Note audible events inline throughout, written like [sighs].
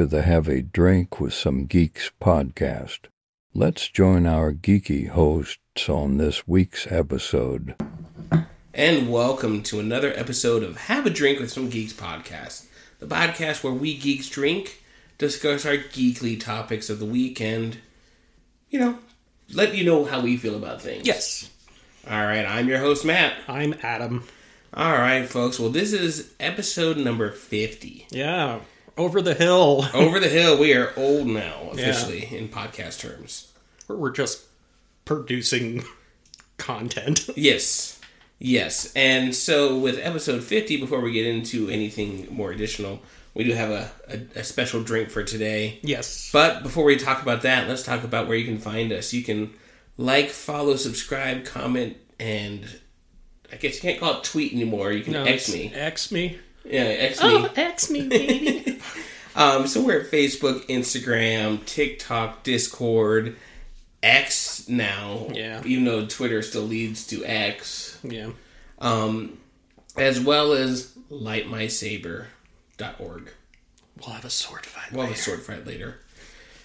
Welcome to the Have a Drink with Some Geeks podcast. Let's join our geeky hosts on this week's episode. And welcome to another episode of Have a Drink with Some Geeks podcast, the podcast where we geeks drink, discuss our geekly topics of the week, and, you know, let you know how we feel about things. Yes. All right, I'm your host, Matt. I'm Adam. All right, folks. Well, this is episode number 50. Yeah. Over the hill. [laughs] Over the hill, we are old now, officially, in podcast terms. We're just producing content. [laughs] Yes. Yes. And so with episode 50, before we get into anything more additional, we do have a, a, a special drink for today. Yes. But before we talk about that, let's talk about where you can find us. You can like, follow, subscribe, comment, and I guess you can't call it tweet anymore. You can No, X me. X me. Yeah, X me. Oh, X me, baby. [laughs] Um, so we're at Facebook, Instagram, TikTok, Discord, X now. Yeah. Even though Twitter still leads to X. yeah. Um, as well as lightmysaber.org. We'll have a sword fight. We'll have a sword fight later.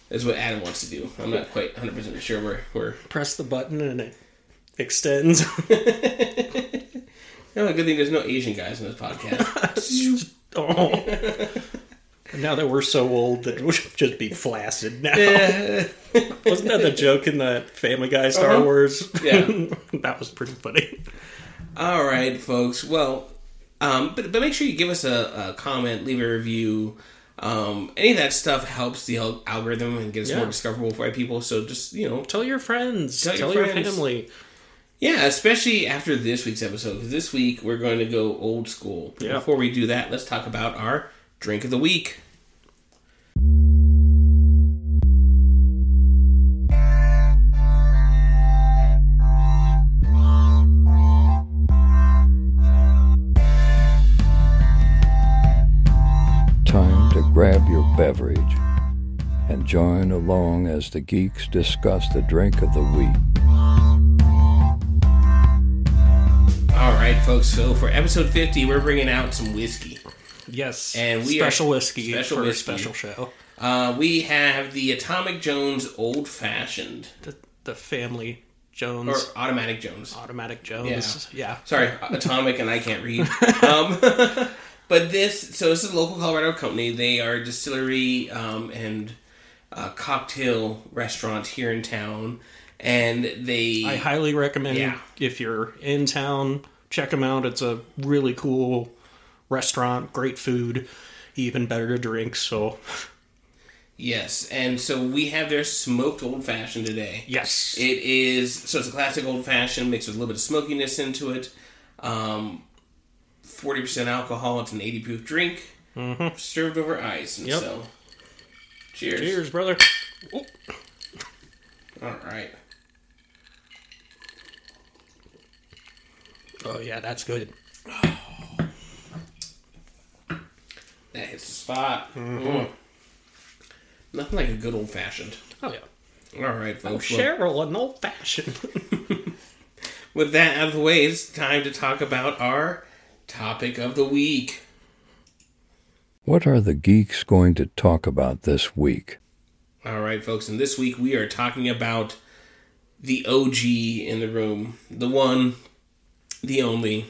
That's what Adam wants to do. I'm not quite 100% sure where we're. Press the button and it extends. [laughs] [laughs] Oh, good thing there's no Asian guys in this podcast. [laughs] oh. Now that we're so old that we'll just be flaccid now. Wasn't that the joke in that Family Guy Star Uh-huh. Wars? Yeah. [laughs] that was pretty funny. All right, folks. Well, um, but but make sure you give us a, a comment, leave a review. Um, any of that stuff helps the algorithm and gets Yeah. more discoverable by people. So just you know, Tell your friends. Tell Tell, your your, family. Yeah, especially after this week's episode because this week we're going to go old school. Yeah. Before we do that, let's talk about our drink of the week. Time to grab your beverage and join along as the geeks discuss the drink of the week. Right, folks. So for episode fifty, we're bringing out some whiskey. Yes. And we are- special whiskey special for whiskey. a special show. Uh, we have the Atomic Jones Old Fashioned The, the family Jones or Automatic Jones. automatic Jones. Yeah. yeah. Sorry, [laughs] Atomic, and I can't read. [laughs] Um, [laughs] but this, so this is a local Colorado company. They are a distillery um, and uh, cocktail restaurant here in town, and they I highly recommend Yeah. if you're in town, check them out. It's a really cool restaurant, great food, even better to drink. So yes, and so we have their smoked old fashioned today. yes, It is so it's a classic old fashioned mixed with a little bit of smokiness into it. Um, Forty percent alcohol. It's an eighty proof drink, served over ice. And Mm-hmm. Yep. so, cheers. cheers, brother. Oh, All right. Oh yeah, that's good. That hits the spot. Mm-hmm. Mm. Nothing like a good old fashioned. Oh yeah, All right, oh, folks. well, Cheryl, an old fashioned. [laughs] with that out of the way, it's time to talk about our topic of the week. What are the geeks going to talk about this week? All right, folks, and this week we are talking about the OG in the room, the one, the only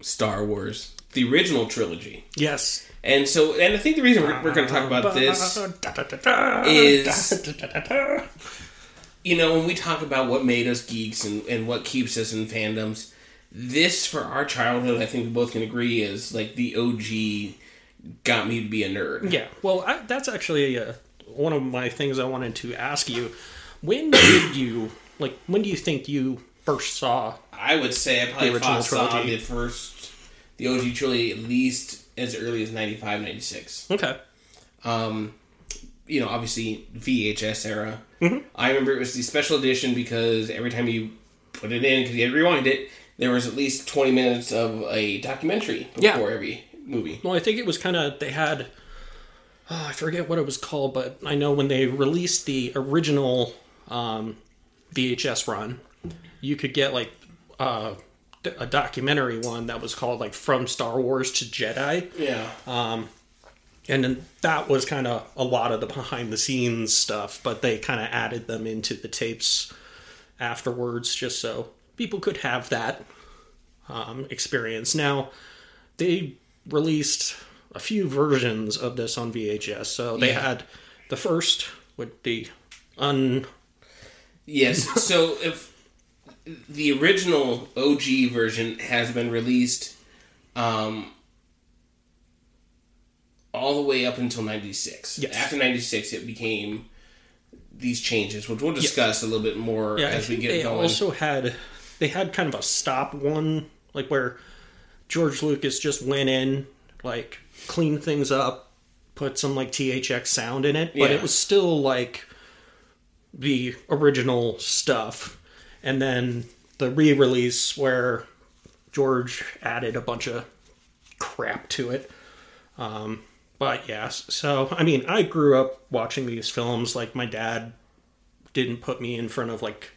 Star Wars, the original trilogy. yes. And so, and I think the reason we're, we're going to talk about this is- you know, when we talk about what made us geeks and, and what keeps us in fandoms, this for our childhood, I think we both can agree, is like the OG got me to be a nerd. Yeah, well, I, that's actually uh, one of my things I wanted to ask you. When did you like? When do you think you first saw? I would say I probably The original saw the first, the OG trilogy at least as early as 95, 96. Okay, Um, you know, obviously VHS era. Mm-hmm. I remember it was the special edition because every time you put it in, because you had to rewind it, there was at least 20 minutes of a documentary before Yeah. every movie. well, I think it was kind of they had. Oh, I forget what it was called, but I know when they released the original um, VHS run, you could get like uh, a documentary one that was called like From Star Wars to Jedi. Yeah. Um, and then that was kind of a lot of the behind the scenes stuff, but they kind of added them into the tapes afterwards just so people could have that um, experience. Now, they released a few versions of this on VHS. So they Yeah. had the first with the un Yes. so if the original OG version has been released um, all the way up until 96. Yes. After 96, it became these changes, which we'll discuss a little bit more Yeah, as we get they going. They also had they had kind of a stop one, like where George Lucas just went in, like cleaned things up, put some like THX sound in it, but Yeah. it was still like the original stuff. And then the re-release where George added a bunch of crap to it. Um, but yes, so I mean, I grew up watching these films. Like my dad didn't put me in front of like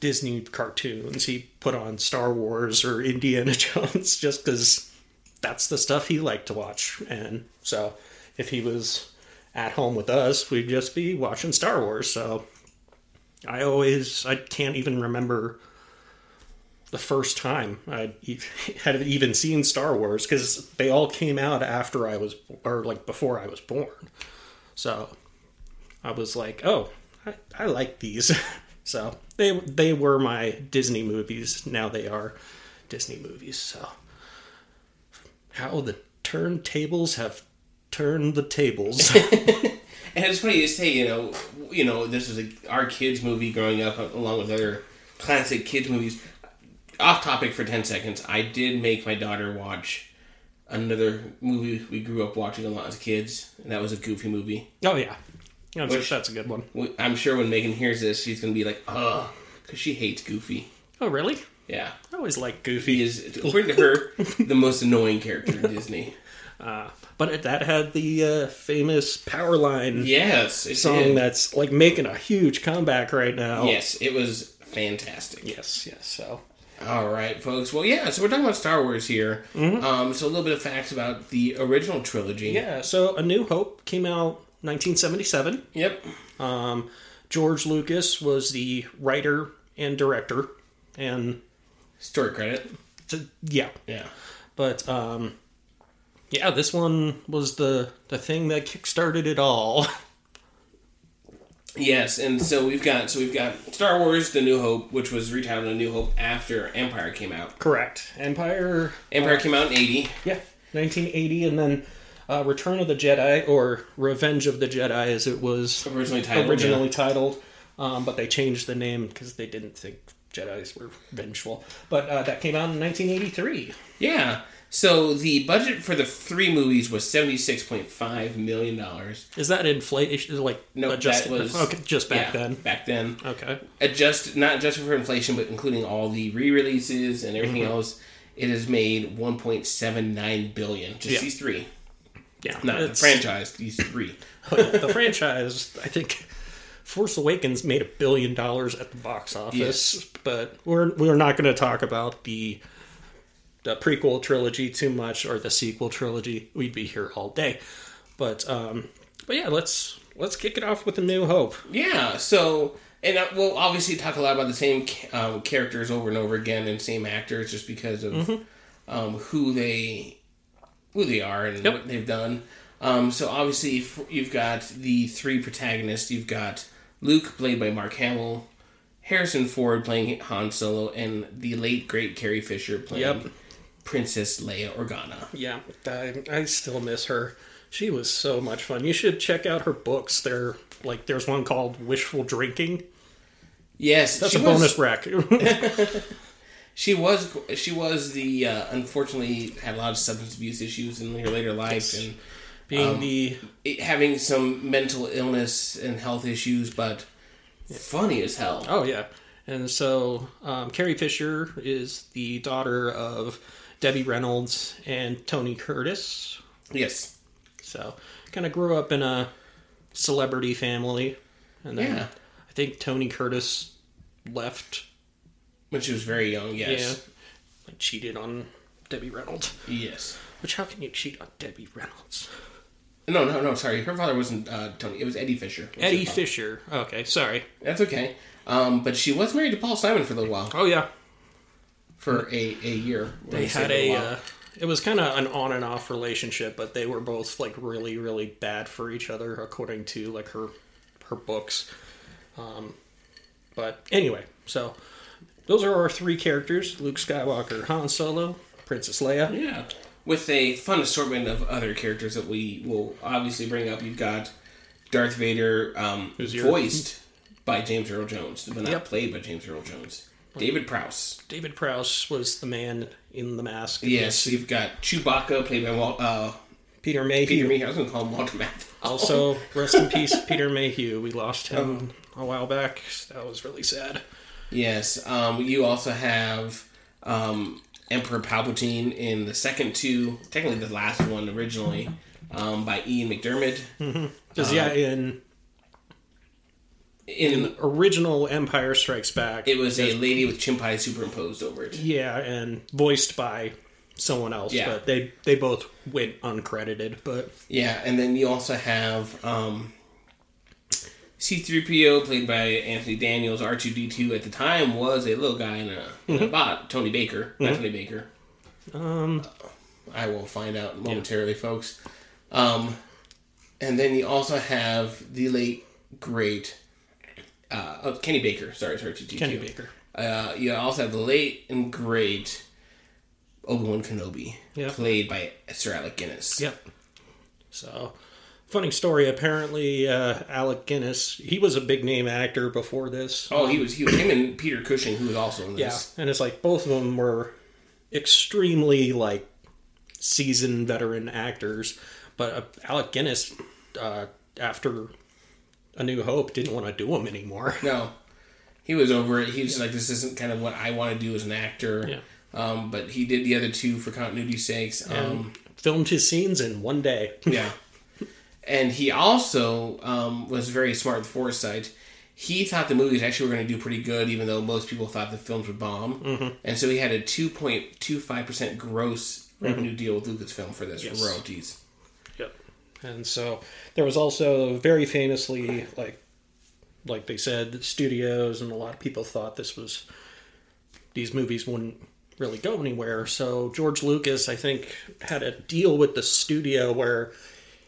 Disney cartoons. He put on Star Wars or Indiana [laughs] Jones just because that's the stuff he liked to watch. And so if he was at home with us, we'd just be watching Star Wars. So I always, I can't even remember the first time I [laughs] had even seen Star Wars because they all came out after I was, or like before I was born. So I was like, oh, I, I like these. [laughs] so they they were my Disney movies. Now they are Disney movies. So how the turntables have turned the tables. [laughs] And it's funny to say, you know, you know, this is a, our kids' movie growing up, along with other classic kids' movies. Off topic for ten seconds. I did make my daughter watch another movie we grew up watching a lot as kids, and that was a Goofy movie. oh yeah, I'm sure Which- that's a good one. I'm sure when Megan hears this, she's gonna be like, "Ugh," because she hates Goofy. Oh really? Yeah, I always like he Goofy. is, according to her, the most annoying character in [laughs] Disney. Uh, but that had the uh, famous Powerline Yes, it song did. that's like making a huge comeback right now. Yes, it was fantastic. Yes. Yes. So All right, folks. Well, yeah. So we're talking about Star Wars here. Um, so a little bit of facts about the original trilogy. yeah. So A New Hope came out 1977. Yep. Um, George Lucas was the writer and director, and Story credit. t- yeah, Yeah. but um, yeah, this one was the the thing that kickstarted it all. [laughs] Yes, and so we've got so we've got Star Wars: The New Hope, which was retitled A New Hope after Empire came out. Correct. Empire, Empire came out in eighty. yeah, 1980, and then uh, Return of the Jedi or Revenge of the Jedi, as it was Originally titled, originally titled, um, but they changed the name because they didn't think Jedi's were vengeful. But uh, that came out in 1983. Yeah. So the budget for the three movies was seventy six point five million dollars. Is that inflation? Like No, adjusted? that was okay, just back yeah, then. Back then, Okay. adjust not adjusted for inflation, but including all the re-releases and everything Mm-hmm. else, it has made one point seven nine billion. Just Yeah. these three, Yeah. not the franchise. These three. [laughs] the franchise, I think Force Awakens made a billion dollars at the box office, Yes. but we're we're not going to talk about the the prequel trilogy too much or the sequel trilogy. We'd be here all day. But um but yeah, let's let's kick it off with a new hope. Yeah. So, and uh, we'll obviously talk a lot about the same um, characters over and over again and same actors, just because of Mm-hmm. um, who they who they are and Yep. what they've done. Um, so obviously, you've got the three protagonists. You've got Luke, played by Mark Hamill, Harrison Ford playing Han Solo, and the late great Carrie Fisher playing Yep. Princess Leia Organa. Yeah, I, I still miss her. She was so much fun. You should check out her books. They're like there's one called Wishful Drinking. Yes, That's a was- bonus rack. [laughs] She was she was the uh, unfortunately had a lot of substance abuse issues in her later life and Being the it, having some mental illness and health issues, but funny as hell. Oh yeah, and so um, Carrie Fisher is the daughter of Debbie Reynolds and Tony Curtis. Yes, So kind of grew up in a celebrity family, and then Yeah. I think Tony Curtis left. when she was very young. Yeah, Yes, like cheated on Debbie Reynolds. yes. Which how can you cheat on Debbie Reynolds? No, no, no. Sorry, her father wasn't uh, Tony. It was Eddie Fisher. was Eddie. Fisher. Okay, sorry. That's okay. Um, but she was married to Paul Simon for a little while, Oh yeah, for a, a year. they When I say had little a. Uh, it was kind of an on and off relationship, but they were both like really, really bad for each other, according to like her her books. Um, but anyway, so those are our three characters: Luke Skywalker, Han Solo, Princess Leia. Yeah. With a fun assortment of other characters that we will obviously bring up. You've got Darth Vader, um, voiced by James Earl Jones, but not Yep. played by James Earl Jones. David Prowse. David Prowse was the man in the mask. Yes, you've got Chewbacca, played by Walt, uh, Peter Mayhew. Peter Mayhew. I was going to call him Walter Matthau. Also, rest in peace, [laughs] Peter Mayhew. We lost him a while back. That was really sad. Yes. Um, you also have um, Emperor Palpatine in the second two, technically the last one originally, um, by Ian McDiarmid. Because yeah, in In original Empire Strikes Back, it was a lady with chimpai superimposed over it. yeah, and voiced by someone else. Yeah. But they they both went uncredited. But Yeah, and then you also have um, C3PO, played by Anthony Daniels. R2D2 at the time was a little guy in a, in a bot. Tony Baker. Not Tony Baker. um, I will find out momentarily, folks. Um, and then you also have the late, great uh, oh, Kenny Baker. Sorry, sorry, R2D2. Kenny Baker. Uh, you also have the late and great Obi Wan Kenobi, Yeah. played by Sir Alec Guinness. Yep. So, funny story. Apparently, uh, Alec Guinness, he was a big name actor before this. Oh, he was he was him and Peter Cushing, who was also in this. Yeah, and it's like both of them were extremely like seasoned veteran actors, but uh, Alec Guinness, uh, after A New Hope, didn't want to do him anymore. No, he was over it. He was like, "This isn't kind of what I want to do as an actor." Yeah. Um, but he did the other two for continuity's sakes. Um, Filmed his scenes in one day. [laughs] yeah, and he also um, was very smart with foresight. He thought the movies actually were going to do pretty good, even though most people thought the films would bomb. Mm-hmm. And so he had a two point two five percent gross revenue deal with Lucasfilm for this Yes. for royalties. And so there was also very famously like like they said the studios and a lot of people thought this was these movies wouldn't really go anywhere. So George Lucas I think had a deal with the studio where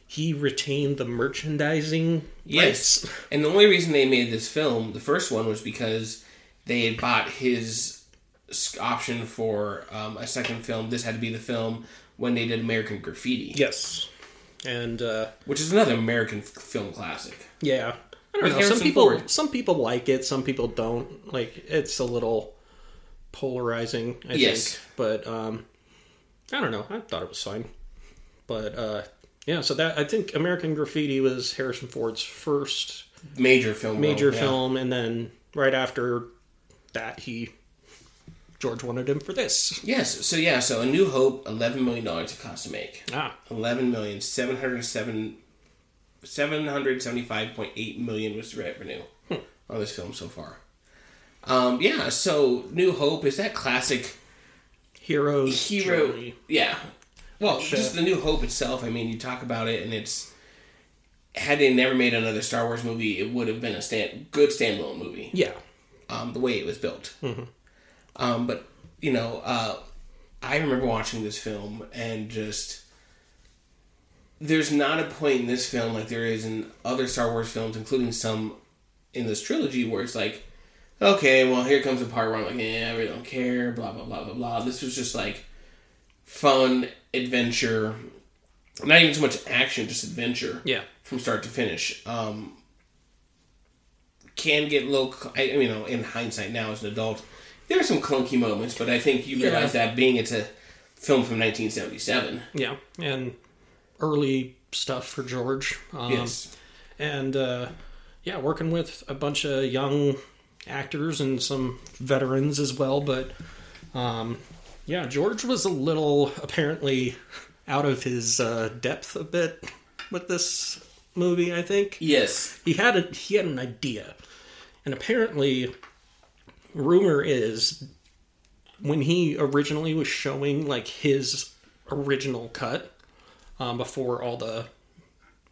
he retained the merchandising Yes. rights. And the only reason they made this film, the first one, was because they had bought his option for um, a second film. This had to be the film when they did American Graffiti, Yes. And uh which is another American f- film classic. yeah. I don't With know. Some people Ford. some people like it, some people don't. Like it's a little polarizing, I Yes. think. But um I don't know. I thought it was fine. But uh yeah, so that I think American Graffiti was Harrison Ford's first Major film. major role, yeah. film and then right after that he George wanted him for this. Yes. So yeah. So A New Hope, eleven million dollars it cost to make. Ah, Eleven million seven hundred seven. Seven hundred seventy-five point eight million was the revenue on this film so far. Um, yeah, so New Hope is that classic heroes hero. journey. Yeah. Well, Sure. just the New Hope itself. I mean, you talk about it, and it's had they never made another Star Wars movie, it would have been a stand good standalone movie. Yeah. Um, the way it was built. Mm-hmm. Um, but you know, uh, I remember watching this film and just there's not a point in this film like there is in other Star Wars films, including some in this trilogy, where it's like, okay, well, here comes the part where I'm like, yeah, I really don't care, blah blah blah blah blah. This was just like fun adventure, not even so much action, just adventure Yeah. from start to finish. Um, can get low. I, I you know, in hindsight now as an adult, there are some clunky moments, but I think you Yeah. realize that being it's a film from 1977. Yeah. And early stuff for George. Um, yes. and uh, yeah, working with a bunch of young actors and some veterans as well. But um, yeah, George was a little apparently out of his uh, depth a bit with this movie. I think Yes. he had a he had an idea, and apparently, rumor is when he originally was showing like his original cut um, before all the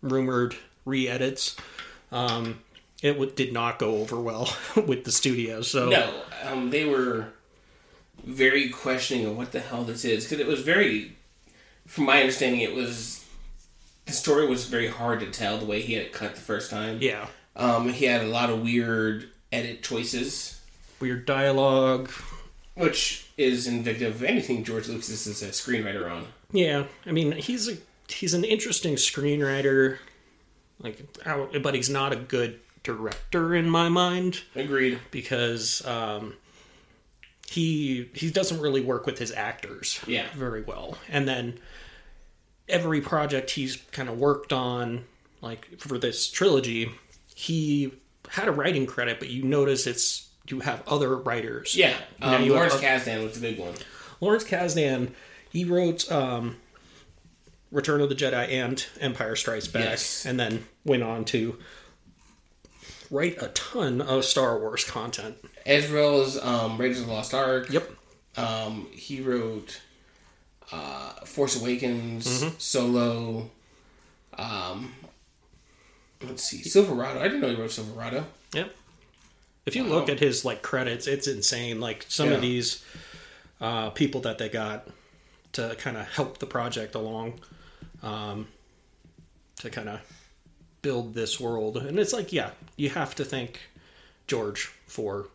rumored re-edits. Um, it w- did not go over well [laughs] with the studio. So No, um, they were very questioning of what the hell this is because it was very, from my understanding, it was the story was very hard to tell the way he had it cut the first time. yeah, Um, he had a lot of weird edit choices, weird dialogue. which is indicative of anything George Lucas is a screenwriter on. Yeah, I mean he's a he's an interesting screenwriter, like, but he's not a good director in my mind. Agreed. because um, he he doesn't really work with his actors Yeah. very well. And then every project he's kind of worked on, like for this trilogy, he had a writing credit, but you notice it's you have other writers. Yeah, You know, um, you Lawrence oth- Kasdan was the big one. Lawrence Kasdan, he wrote um, Return of the Jedi and Empire Strikes Back, Yes. and then went on to write a ton of Star Wars content. As well as um, Raiders of the Lost Ark. Yep. Um, he wrote uh, Force Awakens, Mm-hmm. Solo. Um, let's see, Silverado. I didn't know he wrote Silverado. Yep. If you look at his like credits, it's insane. Like some Yeah. of these uh, people that they got to kind of help the project along, um, to kind of build this world, and it's like, yeah, you have to thank George for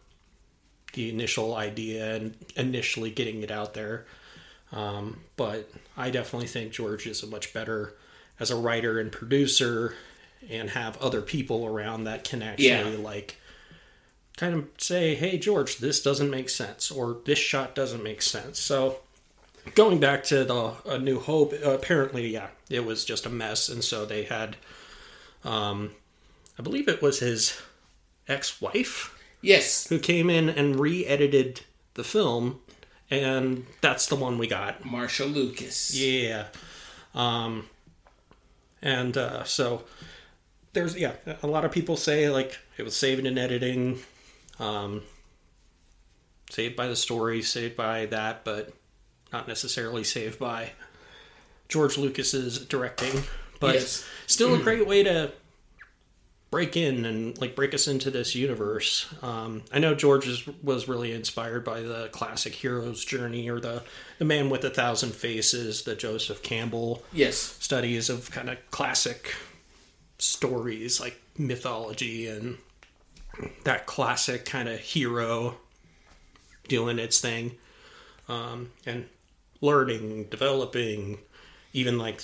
the initial idea and initially getting it out there. Um, but I definitely think George is a much better as a writer and producer, and have other people around that can actually Yeah. like kind of say, "Hey, George, this doesn't make sense," or "This shot doesn't make sense." So, going back to the A New Hope, apparently, yeah, it was just a mess, and so they had, um, I believe it was his ex-wife Yes, who came in and re-edited the film, and that's the one we got. Marsha Lucas. Yeah. Um, and uh, so there's yeah, a lot of people say like it was saved in editing, um, saved by the story, saved by that, but not necessarily saved by George Lucas's directing. But Yes. still a [clears throat] great way to break in and like break us into this universe. Um, I know George is, was really inspired by the classic hero's journey or the the man with a thousand faces, the Joseph Campbell Yes, studies of kind of classic stories like mythology and that classic kind of hero doing its thing um, and learning developing even like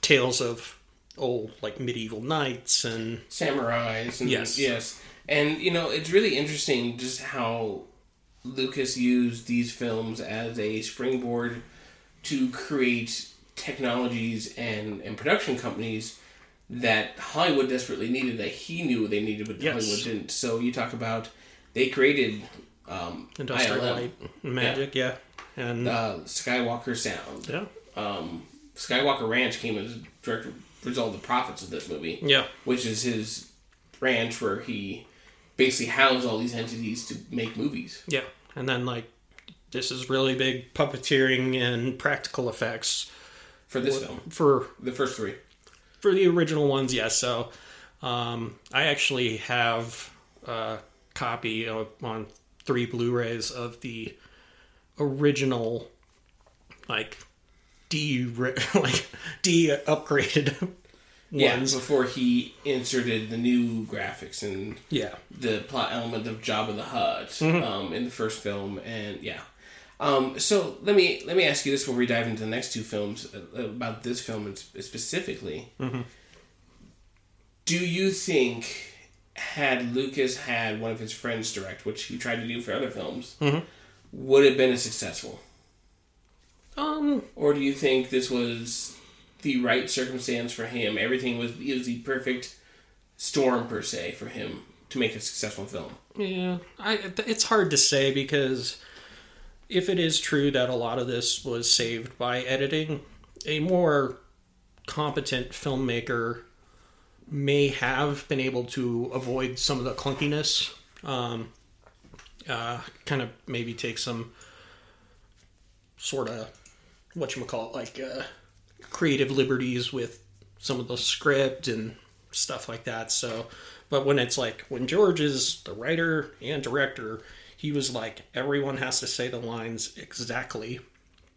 tales of old like medieval knights and samurais. And, Yes. yes, and you know it's really interesting just how Lucas used these films as a springboard to create technologies and, and production companies that Hollywood desperately needed that he knew they needed, but Yes. Hollywood didn't. So you talk about they created um, industrial ILM, light magic yeah, and uh, Skywalker Sound. yeah Um, Skywalker Ranch came as a direct result of the profits of this movie yeah which is his ranch where he basically housed all these entities to make movies. yeah and then like this is really big puppeteering and practical effects For this film, for the first three. For the original ones, yes. So um, I actually have a copy of, on three Blu-rays of the original, like D [laughs] like D upgraded Yeah, ones. before he inserted the new graphics and Yeah, the plot element of Jabba the Hutt Mm-hmm. um, in the first film, and yeah. Um, so let me let me ask you this before we dive into the next two films uh, about this film specifically. Mm-hmm. Do you think had Lucas had one of his friends direct, which he tried to do for other films, Mm-hmm. would it have been as successful? um, Or do you think this was the right circumstance for him? Everything was it was the perfect storm per se for him to make a successful film. yeah. I it's hard to say because if it is true that a lot of this was saved by editing, a more competent filmmaker may have been able to avoid some of the clunkiness. Um, uh, kind of maybe take some sort of what you call it, like uh, creative liberties with some of the script and stuff like that. So, but when it's like when George is the writer and director, he was like everyone has to say the lines exactly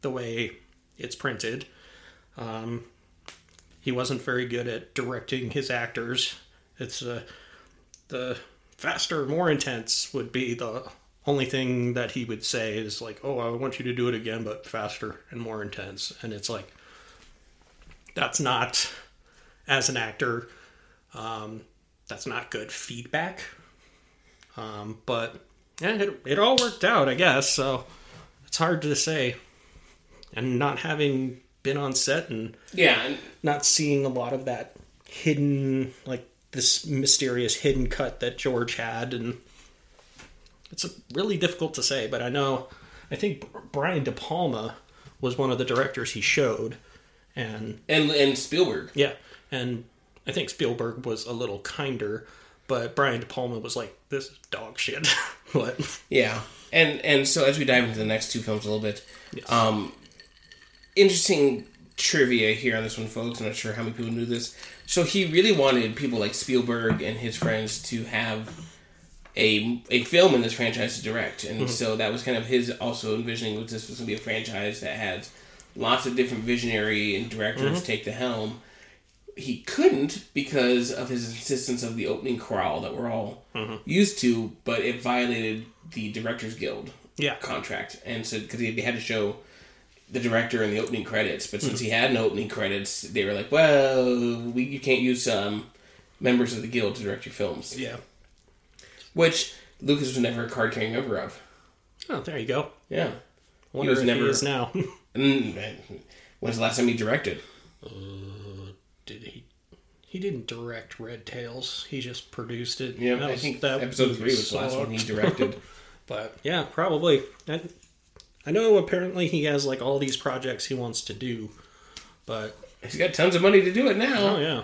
the way it's printed. Um, he wasn't very good at directing his actors. It's uh, the faster, more intense would be the only thing that he would say is like, "Oh, I want you to do it again, but faster and more intense." And it's like that's not as an actor, um, that's not good feedback. Um, but yeah, it, it all worked out, I guess. So it's hard to say. And not having been on set and Yeah, and not seeing a lot of that hidden, like this mysterious hidden cut that George had, and it's really difficult to say. But I know, I think Brian De Palma was one of the directors he showed, and and and Spielberg. yeah, and I think Spielberg was a little kinder, but Brian De Palma was like, "This is dog shit." [laughs] [laughs] but Yeah, and and so as we dive into the next two films a little bit, um, interesting trivia here on this one, folks. I'm not sure how many people knew this. So he really wanted people like Spielberg and his friends to have a a film in this franchise to direct, and so that was kind of his also envisioning was this was going to be a franchise that has lots of different visionary and directors take the helm. He couldn't because of his insistence of the opening crawl that we're all used to, but it violated the Directors Guild yeah, contract, and so because they had to show the director in the opening credits, but since he had no opening credits, they were like, "Well, we, you can't use um, members of the guild to direct your films," yeah. which Lucas was never a card carrying member of. Oh, there you go. Yeah, Wonder was if never- he is now. [laughs] Mm, when's the last time he directed? Did he? He didn't direct Red Tails. He just produced it. Yeah, That I was- think that episode three was the last one he directed. [laughs] But yeah, probably. I, I know apparently he has like all these projects he wants to do, but He's got tons of money to do it now oh yeah.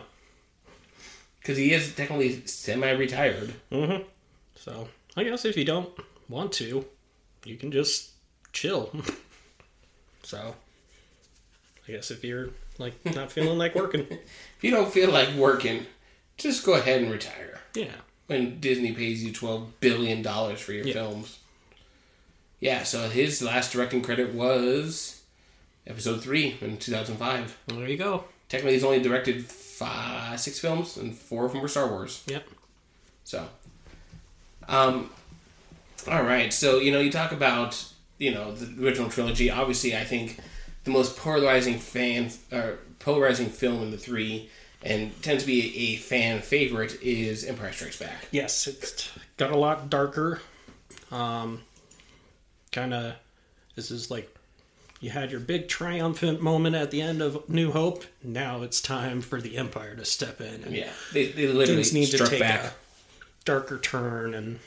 because he is technically semi-retired. Mm-hmm. So I guess if you don't want to, you can just chill. [laughs] so I guess if you're like not feeling like working, [laughs] If you don't feel like working, just go ahead and retire. yeah. when Disney pays you twelve billion dollars for your Yeah. films. Yeah, so his last directing credit was episode three in two thousand five. Well, There you go. Technically, he's only directed five, six films, and four of them were Star Wars. Yep. So, um, all right. So you know, you talk about you know the original trilogy. Obviously, I think the most polarizing fan or polarizing film in the three, and tends to be a fan favorite, is Empire Strikes Back. Yes, it's got a lot darker. Um, kind of, this is like you had your big triumphant moment at the end of New Hope. Now it's time for the Empire to step in. And Yeah, they, they literally need to take back. a darker turn. And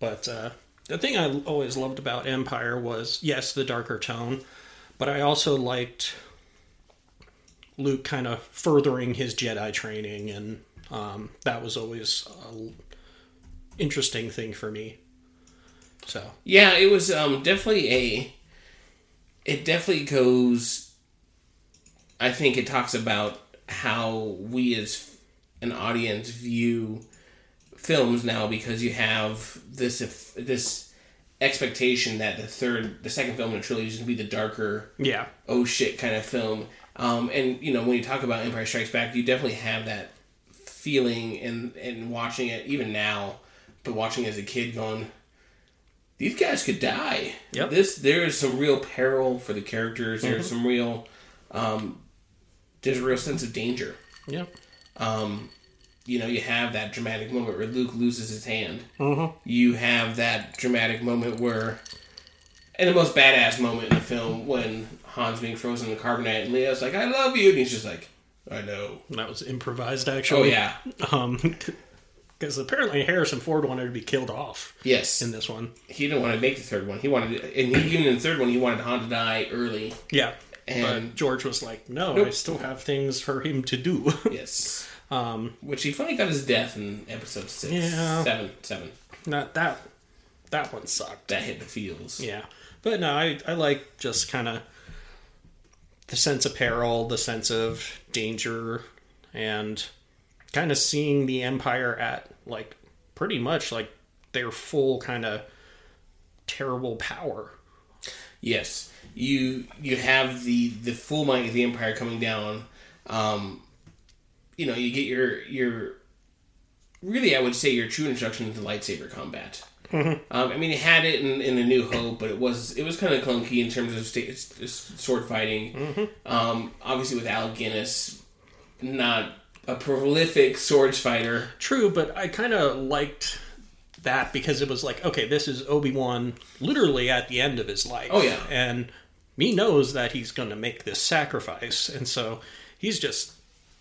but uh, the thing I always loved about Empire was yes, the darker tone, but I also liked Luke kind of furthering his Jedi training, and um, that was always a interesting thing for me. So Yeah, it was um, definitely a. It definitely goes. I think it talks about how we as an audience view films now because you have this if this expectation that the third, the second film in the trilogy is going to be the darker, yeah, oh shit kind of film. Um, and you know when you talk about Empire Strikes Back, you definitely have that feeling and and watching it even now, but watching as a kid going, these guys could die. Yep. This there is some real peril for the characters. There's some real, um, there's a real sense of danger. yeah, Um, you know, you have that dramatic moment where Luke loses his hand. Mm-hmm. You have that dramatic moment where, and the most badass moment in the film when Han's being frozen in carbonite and Leia's like, "I love you," and he's just like, "I know." that was improvised actually. Oh yeah, um, [laughs] because apparently Harrison Ford wanted to be killed off yes. in this one. he didn't want to make the third one. He wanted, and he, even in the third one, he wanted Han to die early. Yeah. And- but George was like, no, I still have things for him to do. [laughs] Yes. Um, Which he finally got his death in episode six, Yeah. seven, seven. not that, that one sucked. That hit the feels. Yeah. But no, I, I like just kind of the sense of peril, the sense of danger, and kind of seeing the Empire at like pretty much like their full kind of terrible power. Yes, you you have the the full might of the Empire coming down. Um, you know, you get your your really, I would say your true introduction to lightsaber combat. Mm-hmm. Um, I mean, it had it in, in A New Hope, but it was it was kind of clunky in terms of sta- sword fighting. Mm-hmm. Um, obviously, with Alec Guinness, not a prolific swords fighter. True, but I kind of liked that because it was like, okay, this is Obi Wan literally at the end of his life. Oh yeah, and me knows that he's going to make this sacrifice, and so he's just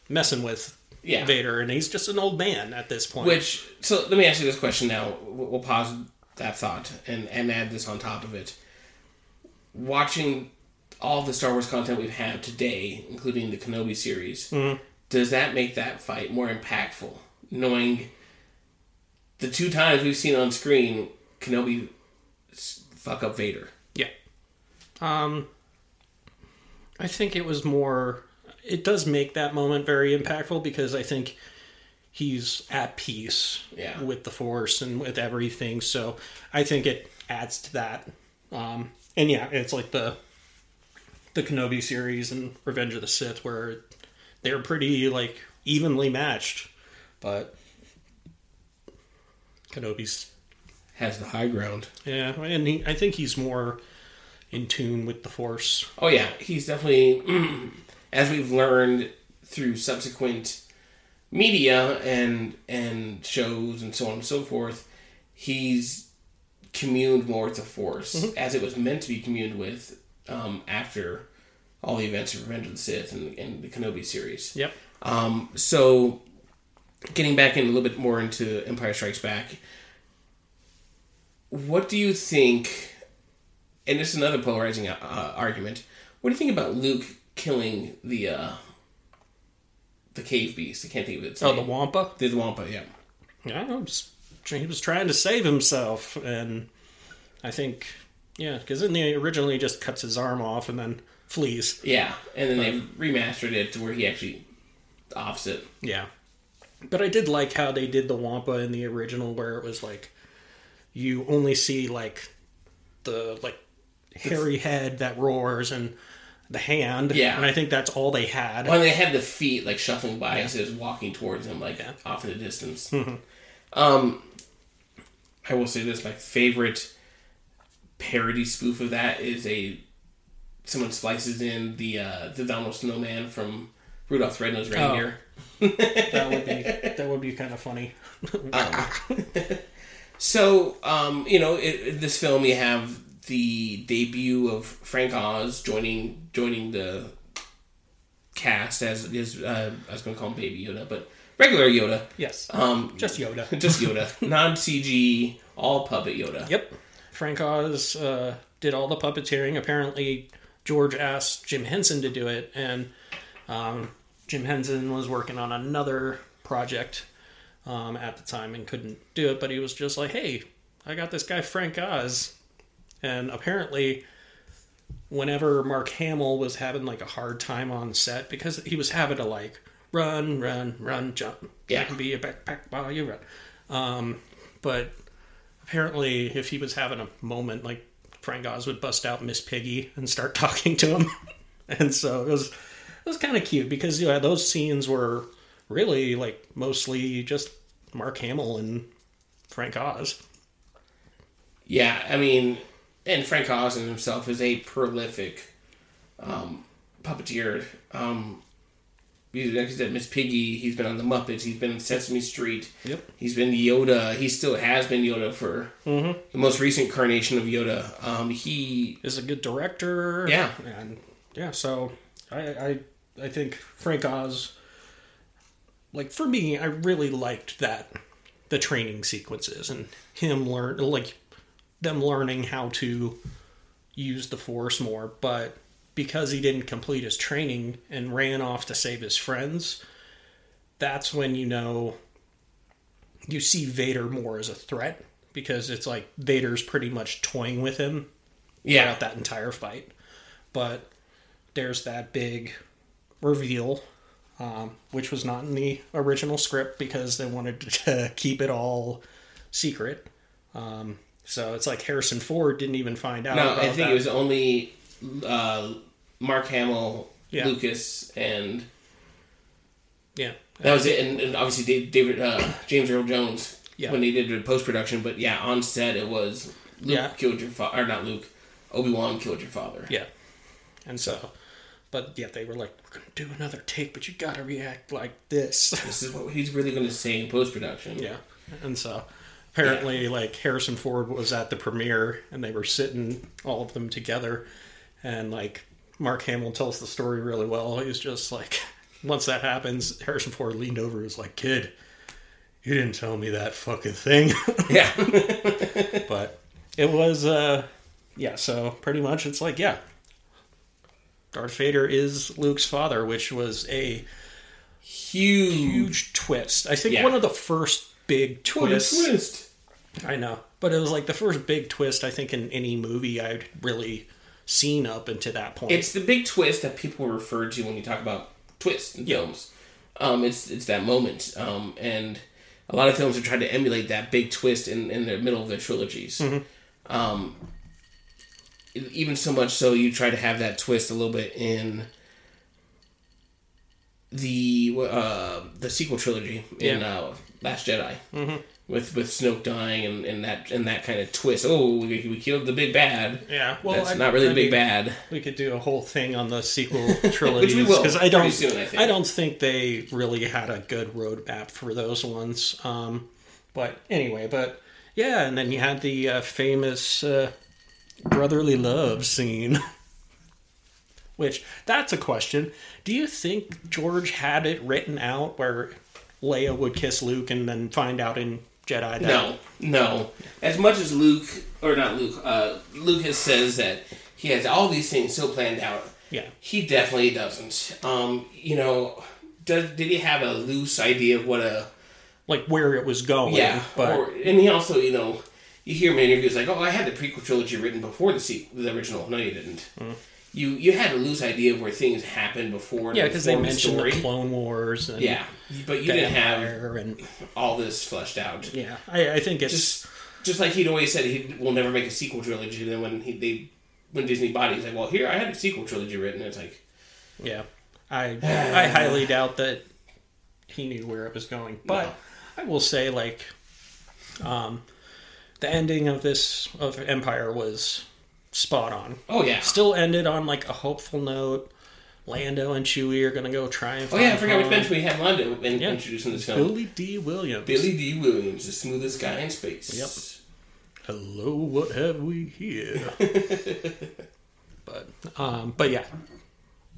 messing with yeah. Vader, and he's just an old man at this point. Which, so let me ask you this question now. We'll pause that thought and, and add this on top of it. Watching all the Star Wars content we've had today, including the Kenobi series, mm-hmm. does that make that fight more impactful? Knowing the two times we've seen on screen Kenobi fuck up Vader. Yeah. Um, I think it was more it does make that moment very impactful because I think he's at peace yeah. with the force and with everything. So I think it adds to that. Um, and yeah, it's like the the Kenobi series and Revenge of the Sith where they're pretty like evenly matched, but Kenobi's has the high ground. Yeah, and he, I think he's more in tune with the Force. Oh yeah, he's definitely [clears throat] as we've learned through subsequent media and and shows and so on and so forth, he's communed more with the Force mm-hmm. as it was meant to be communed with um, after all the events of Revenge of the Sith and, and the Kenobi series. Yep. Um, so, getting back in a little bit more into Empire Strikes Back, what do you think? And this is another polarizing uh, argument. What do you think about Luke killing the uh the cave beast. I can't think of it. Oh, name. the Wampa. The Wampa, yeah. Yeah, just, he was trying to save himself, and I think yeah, because then he originally just cuts his arm off and then flees. Yeah, and then they remastered it to where he actually offs it. Yeah, but I did like how they did the Wampa in the original, where it was like you only see like the like hairy head that roars and the hand. Yeah. And I think that's all they had. Well, they had the feet like shuffling by yeah. as it was walking towards him, like yeah. off in the distance. Mm-hmm. Um, I will say this: my favorite parody spoof of that is a someone splices in the uh, the Donald Snowman from Rudolph the Red-Nosed Reindeer. Oh. that would be [laughs] that would be kind of funny. uh, [laughs] so, um, you know, in this film you have the debut of Frank Oz joining joining the cast as is uh, I was going to call him Baby Yoda, but regular Yoda. Yes. Um, just Yoda. [laughs] just Yoda. [laughs] Non CG, all puppet Yoda. Yep. Frank Oz uh, did all the puppeteering. Apparently, George asked Jim Henson to do it, and um, Jim Henson was working on another project um, at the time and couldn't do it. But he was just like, "Hey, I got this guy Frank Oz. And apparently, whenever Mark Hamill was having like a hard time on set because he was having to like run, run, run, jump. Yeah. I can be a backpack while you run. Um, but apparently, if he was having a moment, like Frank Oz would bust out Miss Piggy and start [laughs] talking to him, and so it was it was kind of cute because yeah, those scenes were really like mostly just Mark Hamill and Frank Oz. Yeah, I mean, and Frank Oz himself is a prolific um, puppeteer. Um, like I said, Miss Piggy. He's been on the Muppets. He's been in Sesame Street. Yep. He's been Yoda. He still has been Yoda for mm-hmm. the most recent incarnation of Yoda. Um, he is a good director. Yeah, and yeah. So I, I, I think Frank Oz. Like for me, I really liked that the training sequences and him learn like them learning how to use the force more, but because he didn't complete his training and ran off to save his friends, that's when you know you see Vader more as a threat because it's like Vader's pretty much toying with him yeah. throughout that entire fight. But there's that big reveal um, which was not in the original script because they wanted to [laughs] keep it all secret. Um, so it's like Harrison Ford didn't even find out. No, I think that. it was only uh, Mark Hamill, Yeah. Lucas, and yeah. that was it. And, and obviously David uh, James Earl Jones Yeah. when he did the post production. But yeah, on set it was Luke Yeah. killed your father, or not Luke. Obi Wan killed your father. Yeah. And so, but yeah, they were like, we're going to do another take, but you got to react like this. This is what he's really going to say in post production. yeah. And so, apparently, like, Harrison Ford was at the premiere and they were sitting, all of them together. And, like, Mark Hamill tells the story really well. He's just like, [laughs] once that happens, Harrison Ford leaned over and was like, kid, you didn't tell me that fucking thing. [laughs] Yeah. [laughs] but it was uh yeah so pretty much it's like yeah darth vader is luke's father which was a Huge. huge twist i think Yeah. one of the first big twists twist. I know but it was like the first big twist i think in any movie i'd really seen up until that point It's the big twist that people refer to when you talk about twists in Yeah. films. Um, it's it's that moment, um, and a lot of films have tried to emulate that big twist in, in the middle of their trilogies. Mm-hmm. Um, even so much so, you try to have that twist a little bit in the uh, the sequel trilogy in Yeah. uh, Last Jedi. With, with Snoke dying and, and that and that kind of twist. Oh, we, we killed the big bad. yeah well That's I- not really I the big mean, bad. We could do a whole thing on the sequel [laughs] trilogy Which we will because I don't, soon, I think. don't think they really had a good roadmap for those ones. Um, but anyway, but yeah, and then you had the uh, famous uh, brotherly love scene, [laughs] which that's a question. Do you think George had it written out where Leia would kiss Luke and then find out in Jedi that No, no. As much as Luke, or not Luke, uh, Lucas says that he has all these things so planned out. Yeah. He definitely doesn't. Um, you know, does did he have a loose idea of what a like where it was going? yeah? but or, and he also, you know, you hear him in interviews like, "Oh, I had the prequel trilogy written before the sequel, the original." No, you didn't. You you had a loose idea of where things happened before. yeah, because they mentioned the Clone Wars and Yeah, but you didn't have and all this fleshed out. yeah, I, I think it's just just like he'd always said he will never make a sequel trilogy. And then when he they when Disney bought it, he's like, "Well, here I had a sequel trilogy written." It's like, yeah. I [sighs] I highly doubt that he knew where it was going, but No. I will say like, um, the ending of this of Empire was spot on. "Oh yeah, Still ended on like a hopeful note. Lando and Chewie are gonna go try and oh yeah." I forgot which mention we had Lando in, Yeah. introducing this film. Billy Dee Williams. Billy Dee Williams, the smoothest guy in space. Yep. Hello, what have we here? [laughs] but um, but yeah,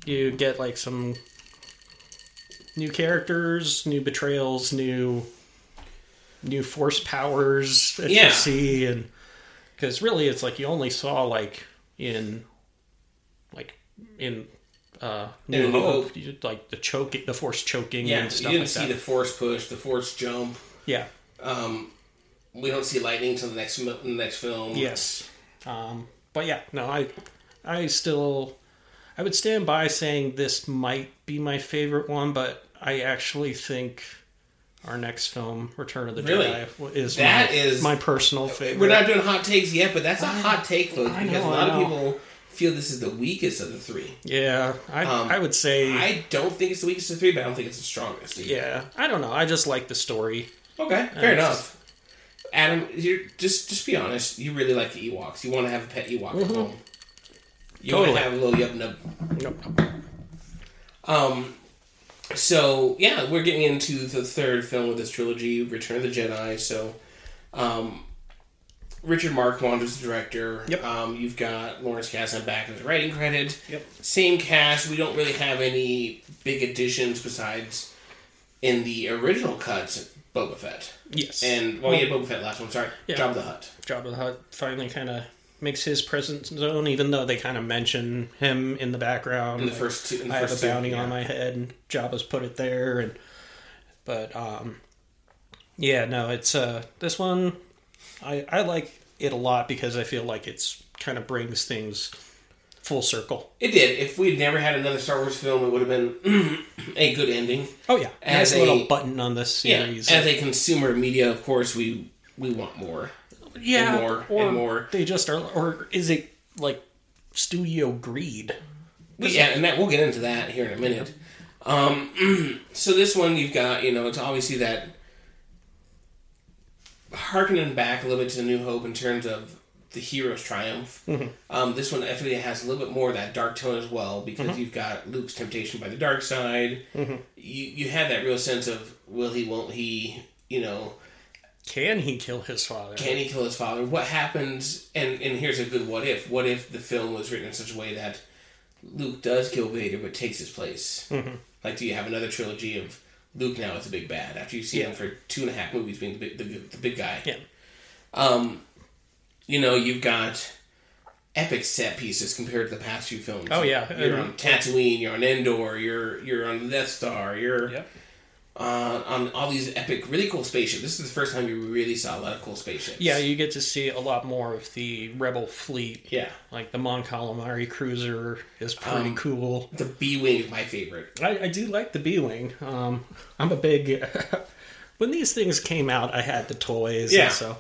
you get like some new characters, new betrayals, new new force powers that Yeah. you see, and because really it's like you only saw like in like in uh New In Hope, Hope. you, like the choking, the force choking, Yeah, and you didn't like see that. the force push, the force jump. yeah. Um, we don't see lightning until the next the next film. Yes. Um, but yeah, no, I, I still, I would stand by saying this might be my favorite one, but I actually think our next film, Return of the Really? Jedi, is That my, is- my personal favorite. We're not doing hot takes yet, but that's a hot take, folks, I because a lot of people feel this is the weakest of the three. Yeah, I, Um, I would say. I don't think it's the weakest of the three, but I don't think it's the strongest. either. yeah, I don't know. I just like the story. Okay, fair it's enough. Adam, you're just just be honest. You really like the Ewoks. You want to have a pet Ewok at home. You want to have a little yub nub. Nope. Um, so yeah, we're getting into the third film of this trilogy, Return of the Jedi. So, um, Richard Marquand is the director. Yep. Um, you've got Lawrence Kasdan back as a writing credit. Yep. Same cast. We don't really have any big additions besides in the original cuts. Boba Fett. Yes. And well, yeah, Boba Fett last one. Sorry, Yeah. Jabba the Hutt. Jabba the Hutt finally kind of makes his presence known, even though they kind of mention him in the background. In the first two, in the I have first a two, bounty yeah. on my head, and Jabba's put it there, and but um, yeah, no, it's uh this one, I I like it a lot because I feel like it's kind of brings things full circle. It did. If we'd never had another Star Wars film, it would have been [clears throat] a good ending. Oh yeah, As nice little a- button on this Yeah. As a consumer media, of course, we we want more. Yeah, and more, or and more. They just are, or is it like studio greed? Yeah, and that we'll get into that here in a minute. Um, [clears throat] so this one you've got, you know, it's obviously that harkening back a little bit to the New Hope in terms of the hero's triumph. Um, this one definitely has a little bit more of that dark tone as well because you've got Luke's temptation by the dark side. You you have that real sense of will he, won't he, you know, Can he kill his father? can he kill his father? What happens? And and here's a good what if. What if the film was written in such a way that Luke does kill Vader but takes his place? Like, do you have another trilogy of Luke now as the big bad after you see him for two and a half movies being the big, the, the big guy? yeah, Um, you know, you've got epic set pieces compared to the past few films. Oh, yeah. you're on Tatooine, you're on Endor, you're you're on the Death Star, you're Yep. Uh, on all these epic, really cool spaceships. This is the first time you really saw a lot of cool spaceships. yeah. You get to see a lot more of the rebel fleet. yeah. Like the Mon Calamari cruiser is pretty Um, cool. The B wing is my favorite. I, I do like the B wing. Um, I'm a big. [laughs] when these things came out, I had the toys. Yeah. So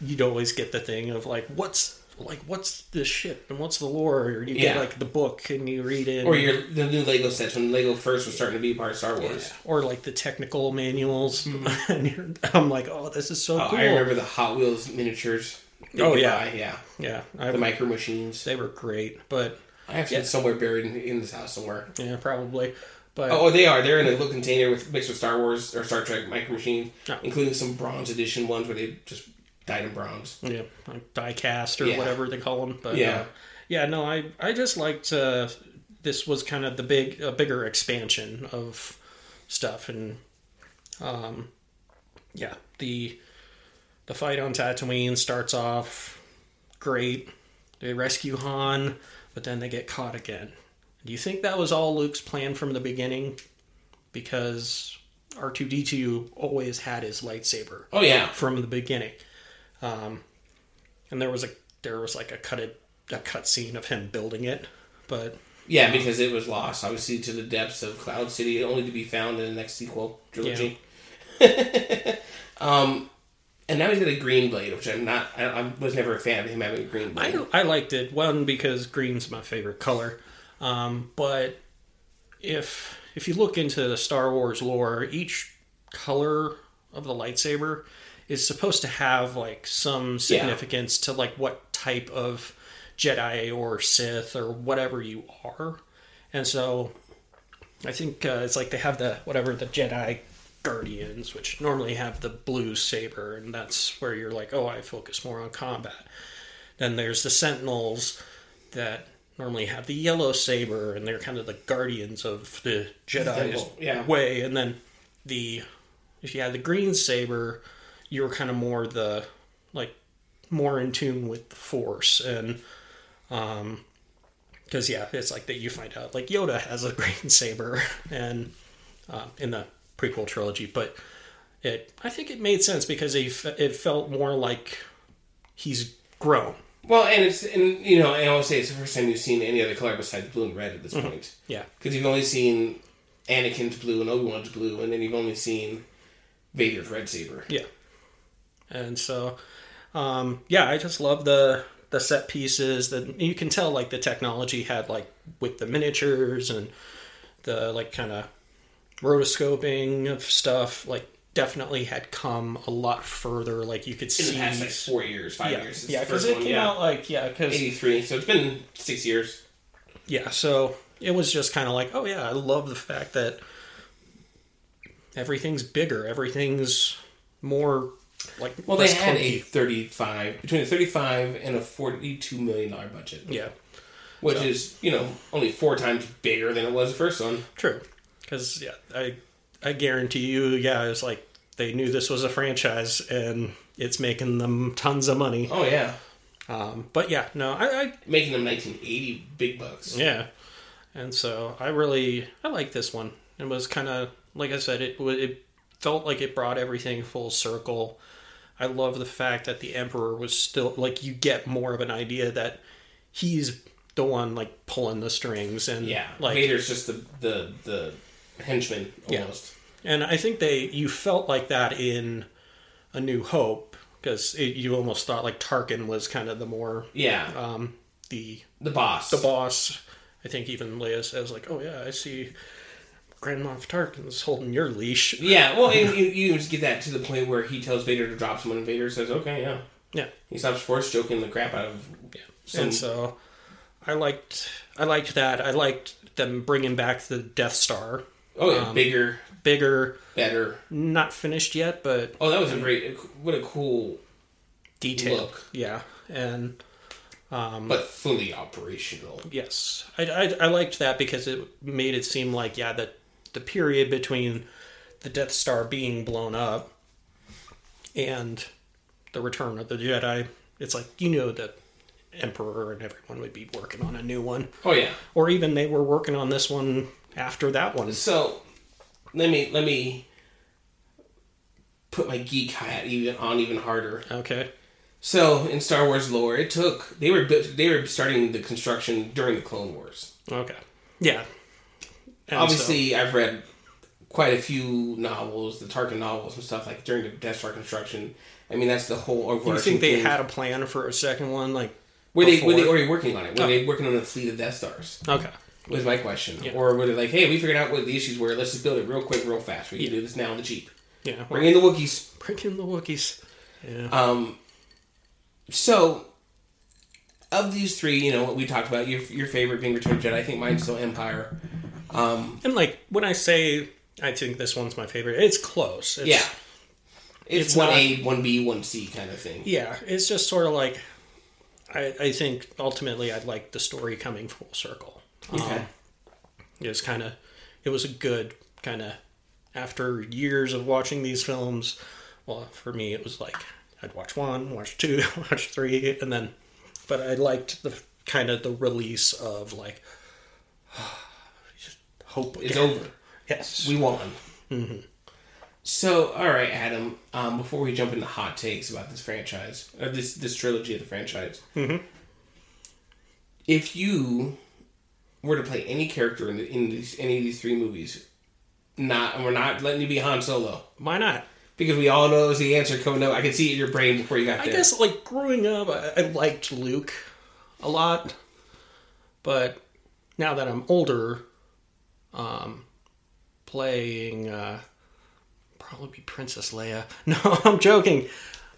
you'd always get the thing of like, what's like what's this ship and what's the lore? Or you get like the book and you read it. Or your the new Lego sets when Lego first was starting to be part of Star Wars. or like the technical manuals. Mm-hmm. [laughs] and you're, I'm like, oh, this is so Oh, cool. I remember the Hot Wheels miniatures. Oh, yeah. buy, yeah. Yeah, The micro machines. they were great, but I have some somewhere buried in, in this house somewhere. yeah, probably. But oh, oh, they are. They're in a little container with mixed with Star Wars or Star Trek micro machines, Oh. including some bronze edition ones where they just dyed in bronze. yeah, like die cast or Yeah. whatever they call them. But Yeah. uh, yeah, no, I I just liked uh, this was kind of the big a bigger expansion of stuff and um yeah the the fight on Tatooine starts off great. They rescue Han, but then they get caught again. Do you think that was all Luke's plan from the beginning? Because R2D2 always had his lightsaber Oh yeah, from the beginning. Um, and there was a there was like a cut it, a cut scene of him building it, but yeah, because it was lost obviously to the depths of Cloud City, only to be found in the next sequel trilogy. [laughs] um, and now he's got a green blade, which I'm not. I, I was never a fan of him having a green blade. I I liked it one because green's my favorite color, um, but if if you look into the Star Wars lore, each color of the lightsaber is supposed to have like some significance to like what type of Jedi or Sith or whatever you are, and so I think uh, it's like they have the whatever the Jedi Guardians, which normally have the blue saber, and that's where you're like, oh, I focus more on combat. Then there's the Sentinels that normally have the yellow saber, and they're kind of the guardians of the Jedi's Temple, yeah. way. And then the if you had the green saber, you were kind of more the like more in tune with the Force and um because yeah, it's like that you find out like Yoda has a [laughs] green saber and uh, in the prequel trilogy, but it I think it made sense because it, fe- it felt more like he's grown. Well, and it's and you know, and I will say it's the first time you've seen any other color besides blue and red at this point. Yeah, Because you've only seen Anakin's blue and Obi Wan's blue, and then you've only seen Vader's red saber. yeah, and so um, yeah, I just love the the set pieces that you can tell like the technology had like with the miniatures and the like kind of rotoscoping of stuff like definitely had come a lot further like you could In the see past like four years, five yeah years. Yeah because it one, came yeah. out like yeah because eighty three, so it's been six years. yeah so it was just kind of like oh yeah i love the fact that everything's bigger everything's more like Well, they had clunky. a thirty five between a thirty five and a forty two million dollar budget, yeah which is you know only four times bigger than it was the first one. true because yeah i i guarantee you yeah it's like they knew this was a franchise and it's making them tons of money Oh yeah, um, but yeah no i, I making them nineteen eighty big bucks. Yeah, and so I really I like this one. It was kind of like I said, it it felt like it brought everything full circle. I love the fact that the emperor was still like you get more of an idea that he's the one like pulling the strings and Yeah, like Vader's just the the the henchman Yeah. almost. and I think they you felt like that in A New Hope because you almost thought like Tarkin was kind of the more Yeah, um the the boss. the boss. I think even Leia says like, "Oh yeah, I see Grand Moff Tarkin's holding your leash." Yeah, [laughs] well, and you, you just get that to the point where he tells Vader to drop someone, and Vader says, "Okay, yeah." Yeah. He stops force choking the crap out of. Yeah. Some- and so I liked I liked that. I liked them bringing back the Death Star. Oh yeah, bigger, Bigger, better. not finished yet, but Oh, that was a great. What a cool, detail. Look. Yeah. And Um, but fully operational. yes. I, I I liked that because it made it seem like yeah, that the period between the Death Star being blown up and the return of the Jedi, it's like you know that Emperor and everyone would be working on a new one. Oh yeah. Or even they were working on this one after that one. So let me let me put my geek hat even on even harder. Okay. So in Star Wars lore, it took they were they were starting the construction during the Clone Wars. Okay. Yeah. And Obviously, I've read quite a few novels, the Tarkin novels and stuff like during the Death Star construction. I mean, that's the whole so you think they thing. had a plan for a second one? Like, were they were they already working on it? Were Oh. they working on a fleet of Death Stars? okay. Was my question, Yeah. or were they like, "Hey, we figured out what the issues were. Let's just build it real quick, real fast. We can do this now on the cheap. Yeah. Bring in the Wookiees." Bring in the Wookiees. Yeah. Um, so of these three, you know what we talked about. Your your favorite being Return of Jedi. I think mine's still Empire. Um, and like when I say I think this one's my favorite, it's close. It's, yeah, it's one A, one B, one C kind of thing. Yeah. It's just sort of like I, I think ultimately I'd like the story coming full circle. Okay. Um, it was kind of it was a good kind of after years of watching these films. Well, for me, it was like I'd watch one, watch two, [laughs] watch three, and then. But I liked the kind of the release of like hope It's again. over. Yes, We won. Mm-hmm. So, all right, Adam. Um, before we jump into hot takes about this franchise or this this trilogy of the franchise, mm-hmm. if you were to play any character in, the, in these, any of these three movies, not and we're not letting you be Han Solo why not? because we all know is the answer coming up. I can see it in your brain before you got there. I guess like growing up, I, I liked Luke a lot, but now that I'm older, um, playing uh, probably be Princess Leia. [laughs] No, I'm joking,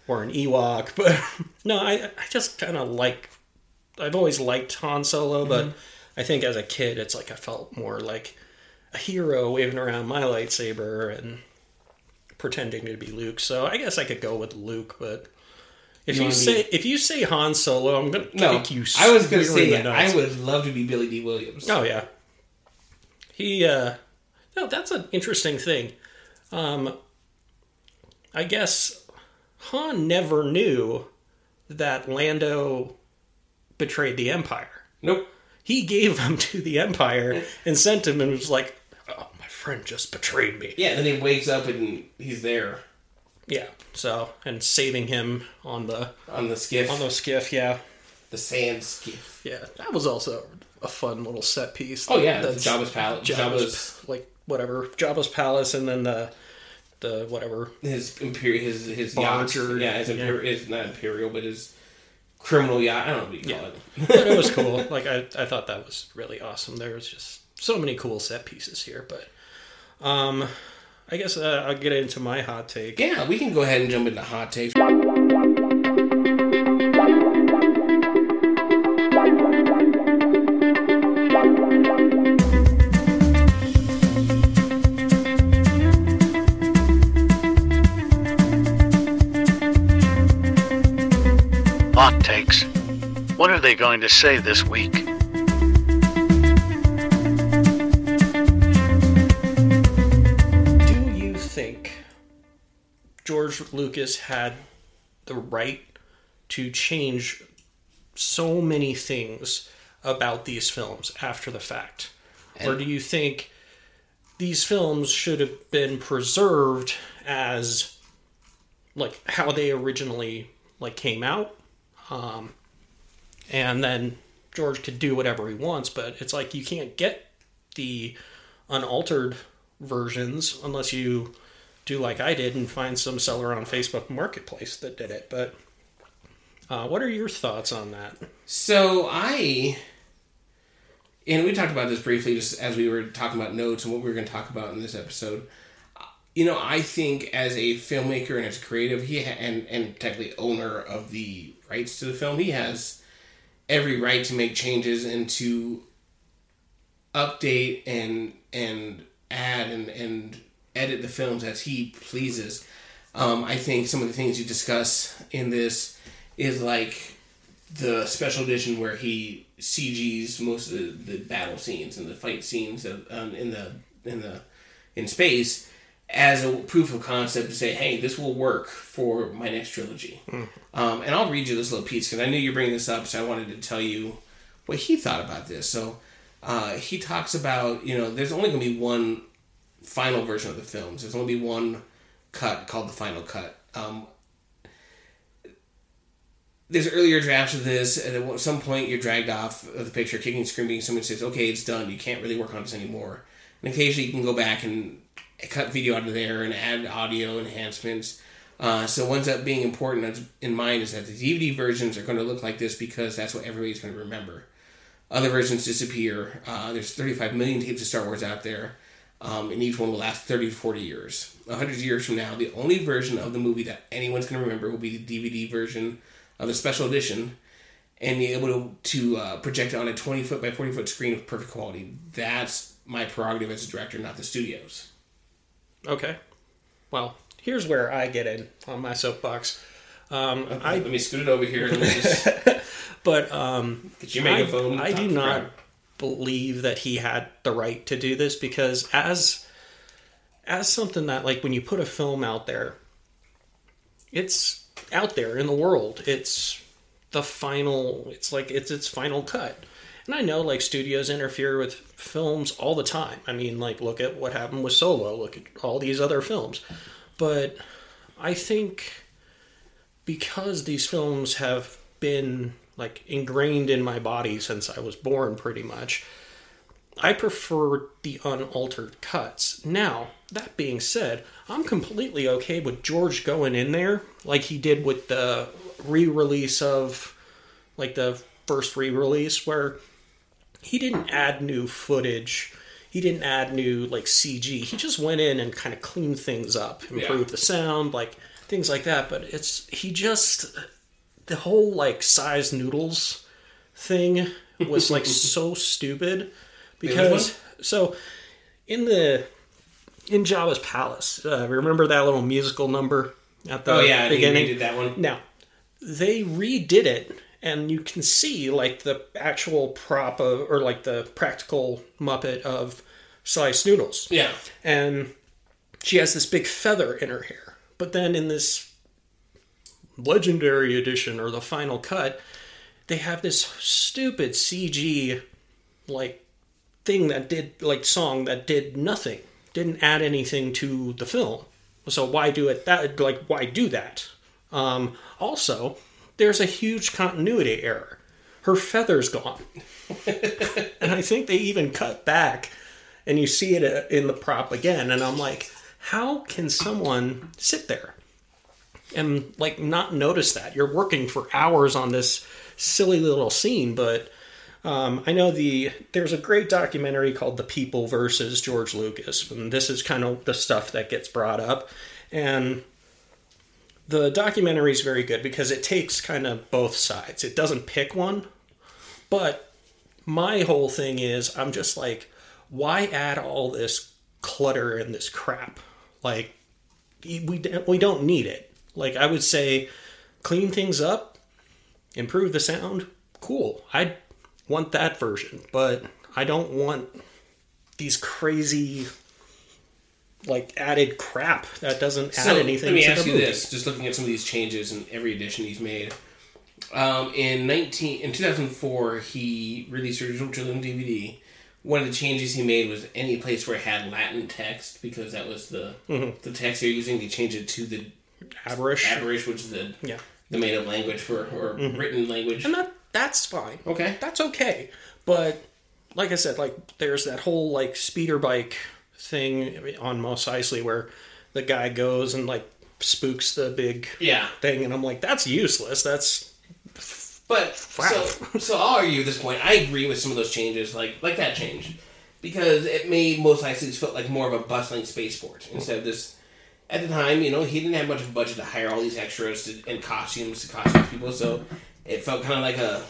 or an Ewok. [laughs] But no, I I just kind of like. I've always liked Han Solo, but I think as a kid, it's like I felt more like a hero waving around my lightsaber and pretending to be Luke. So I guess I could go with Luke, but if You you, say if you say Han Solo, I'm gonna no, kick you. I was going to say I would love to be Billy Dee Williams. Oh yeah. He uh no, that's an interesting thing. Um I guess Han never knew that Lando betrayed the Empire. Nope. He gave him to the Empire and sent him and was like, Oh, my friend just betrayed me. Yeah, and then he wakes up and he's there Yeah. So and saving him on the on the skiff, on the skiff, yeah. the sand skiff. Yeah. That was also a fun little set piece. Oh yeah, That's- Jabba's palace. Jabba's, Jabba's like whatever Jabba's palace, and then the the whatever. his imperial his his yacht. or- yeah, his yeah. imperial is not imperial, but his criminal yacht. I don't know what you call it. [laughs] But it was cool. Like I, I thought that was really awesome. There was just so many cool set pieces here. But um, I guess uh, I'll get into my hot take. Yeah, we can go ahead and jump into hot takes. Hot. What are they going to say this week? Do you think George Lucas had the right to change so many things about these films after the fact? or do you think these films should have been preserved as like how they originally like came out um, and then George could do whatever he wants, but it's like you can't get the unaltered versions unless you do like I did and find some seller on Facebook Marketplace that did it. But uh, what are your thoughts on that? So I, and we talked about this briefly just as we were talking about notes and what we were going to talk about in this episode. You know, I think as a filmmaker and as a creative, he ha- and and technically owner of the rights to the film, he has every right to make changes and to update and and add and and edit the films as he pleases. Um, I think some of the things you discuss in this is like the special edition where he CGs most of the, the battle scenes and the fight scenes of, um, in the in the in space as a proof of concept to say, hey, this will work for my next trilogy. Um, and I'll read you this little piece because I knew you're bringing this up, so I wanted to tell you what he thought about this. So uh, he talks about, you know, there's only going to be one final version of the films. There's only be one cut called the final cut. Um, there's earlier drafts of this, and at some point you're dragged off of the picture, kicking, and screaming. Someone says, "Okay, it's done. You can't really work on this anymore." And occasionally you can go back and cut video out of there and add audio enhancements. Uh, so what ends up being important in mind is that the DVD versions are going to look like this because that's what everybody's going to remember. Other versions disappear. Uh, there's 35 million tapes of Star Wars out there, um, and each one will last 30 to 40 years. 100 years from now, the only version of the movie that anyone's going to remember will be the DVD version of the special edition, and be able to, to uh, project it on a 20 foot by 40 foot screen with perfect quality. That's my prerogative as a director, not the studio's. Okay. Well, here's where I get in on my soapbox. Um, Okay, I let me scoot it over here. Just [laughs] but um, get your megaphone. I, I do not crowd. believe that he had the right to do this because as as something that like when you put a film out there, it's out there in the world. It's the final. It's like it's its final cut. And I know like studios interfere with films all the time. I mean, like look at what happened with Solo. Look at all these other films. But I think because these films have been like ingrained in my body since I was born pretty much, I prefer the unaltered cuts. Now, that being said, I'm completely okay with George going in there like he did with the re-release of like the first re-release where he didn't add new footage. He didn't add new like CG. He just went in and kind of cleaned things up, improved the sound, like things like that. But it's he just the whole like Sy Snootles thing was like [laughs] so stupid because so in the in Jabba's palace, uh, remember that little musical number at the Oh yeah, beginning? redid that one. Now, they redid it, and you can see like the actual prop of, or like the practical Muppet of Sy Snootles. Yeah, And she has this big feather in her hair. But then in this legendary edition or the final cut, they have this stupid CG like thing that did like song that did nothing, didn't add anything to the film. So why do it that like why do that? Um, also, there's a huge continuity error. Her feather's gone. [laughs] and I think they even cut back and you see it uh, in the prop again and I'm like, how can someone sit there and like not notice that? You're working for hours on this silly little scene, but um, I know the there's a great documentary called The People versus George Lucas, and this is kind of the stuff that gets brought up. And the documentary is very good because it takes kind of both sides. It doesn't pick one, but my whole thing is I'm just like, why add all this clutter and this crap? Like, we we don't need it. Like I would say, clean things up, improve the sound. Cool. I want that version, but I don't want these crazy like added crap that doesn't add so anything let me ask you movie. this: just looking at some of these changes in every edition he's made. Um, in nineteen in two thousand four, he released original trilogy DVD. One of the changes he made was any place where it had Latin text because that was the Mm-hmm. the text they're using. They changed it to the Aberration. Aurebesh, which is the Yeah. the made up language for or written language. And that That's fine. Okay. That's okay. But like I said, like there's that whole like speeder bike thing on Mos Eisley where the guy goes and like spooks the big Yeah. thing, and I'm like, that's useless. That's But so so I'll argue at this point. I agree with some of those changes, like like that change, because it made Mos Eisley feel like more of a bustling spaceport instead of this. At the time, you know, he didn't have much of a budget to hire all these extras to, and costumes to costume people, so it felt kind of like a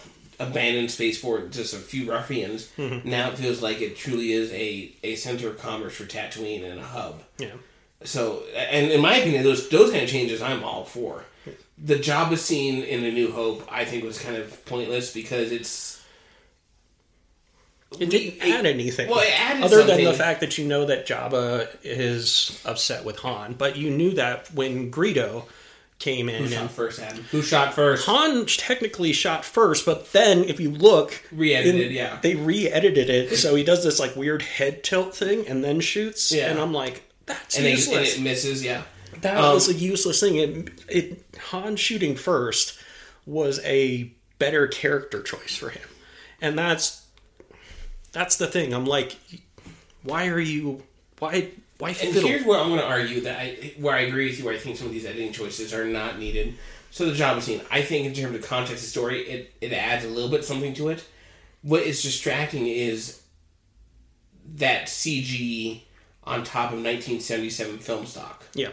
abandoned spaceport, just a few ruffians. Mm-hmm. Now it feels like it truly is a, a center of commerce for Tatooine and a hub. yeah. So, and in my opinion, those those kind of changes, I'm all for. The Jabba scene in A New Hope, I think, was kind of pointless because it's It didn't add anything. Well, it added other than the fact that you know that Jabba is upset with Han, but you knew that when Greedo came in who and shot first, Adam. Who shot first? Han technically shot first, but then if you look, Re-edited, in- yeah. they re-edited it, so he does this like weird head tilt thing and then shoots, Yeah. and I'm like, that's And, it, and it misses, yeah. that um, was a useless thing. It, it Han shooting first was a better character choice for him, and that's that's the thing. I'm like, why are you why why And here's where I'm going to argue that I, where I agree with you, where I think some of these editing choices are not needed. So the Jabba scene, I think in terms of context of story, it, it adds a little bit something to it. What is distracting is that CG on top of 1977 film stock yeah,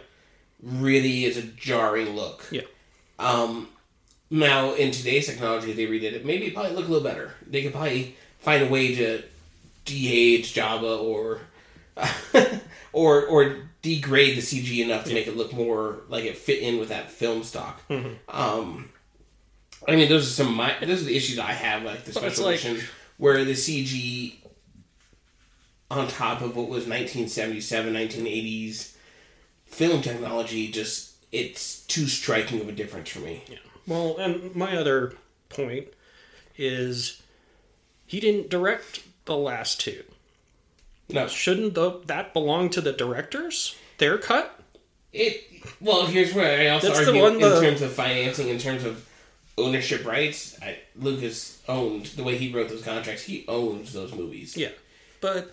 really is a jarring look. yeah, Um, now in today's technology, they redid it. Maybe it probably look a little better. They could probably find a way to de-age Jabba or [laughs] or or degrade the CG enough to make it look more like it fit in with that film stock. Um, I mean, those are some of my those are the issues I have like the special like- edition where the CG on top of what was 1977 1980s film technology just it's too striking of a difference for me. Yeah. Well, and my other point is he didn't direct the last two. No, Shouldn't the, that belong to the directors? Their cut? it. Well, here's where I also That's argue in the- terms of financing, in terms of ownership rights. I, Lucas owned the way he wrote those contracts. He owns those movies. Yeah. But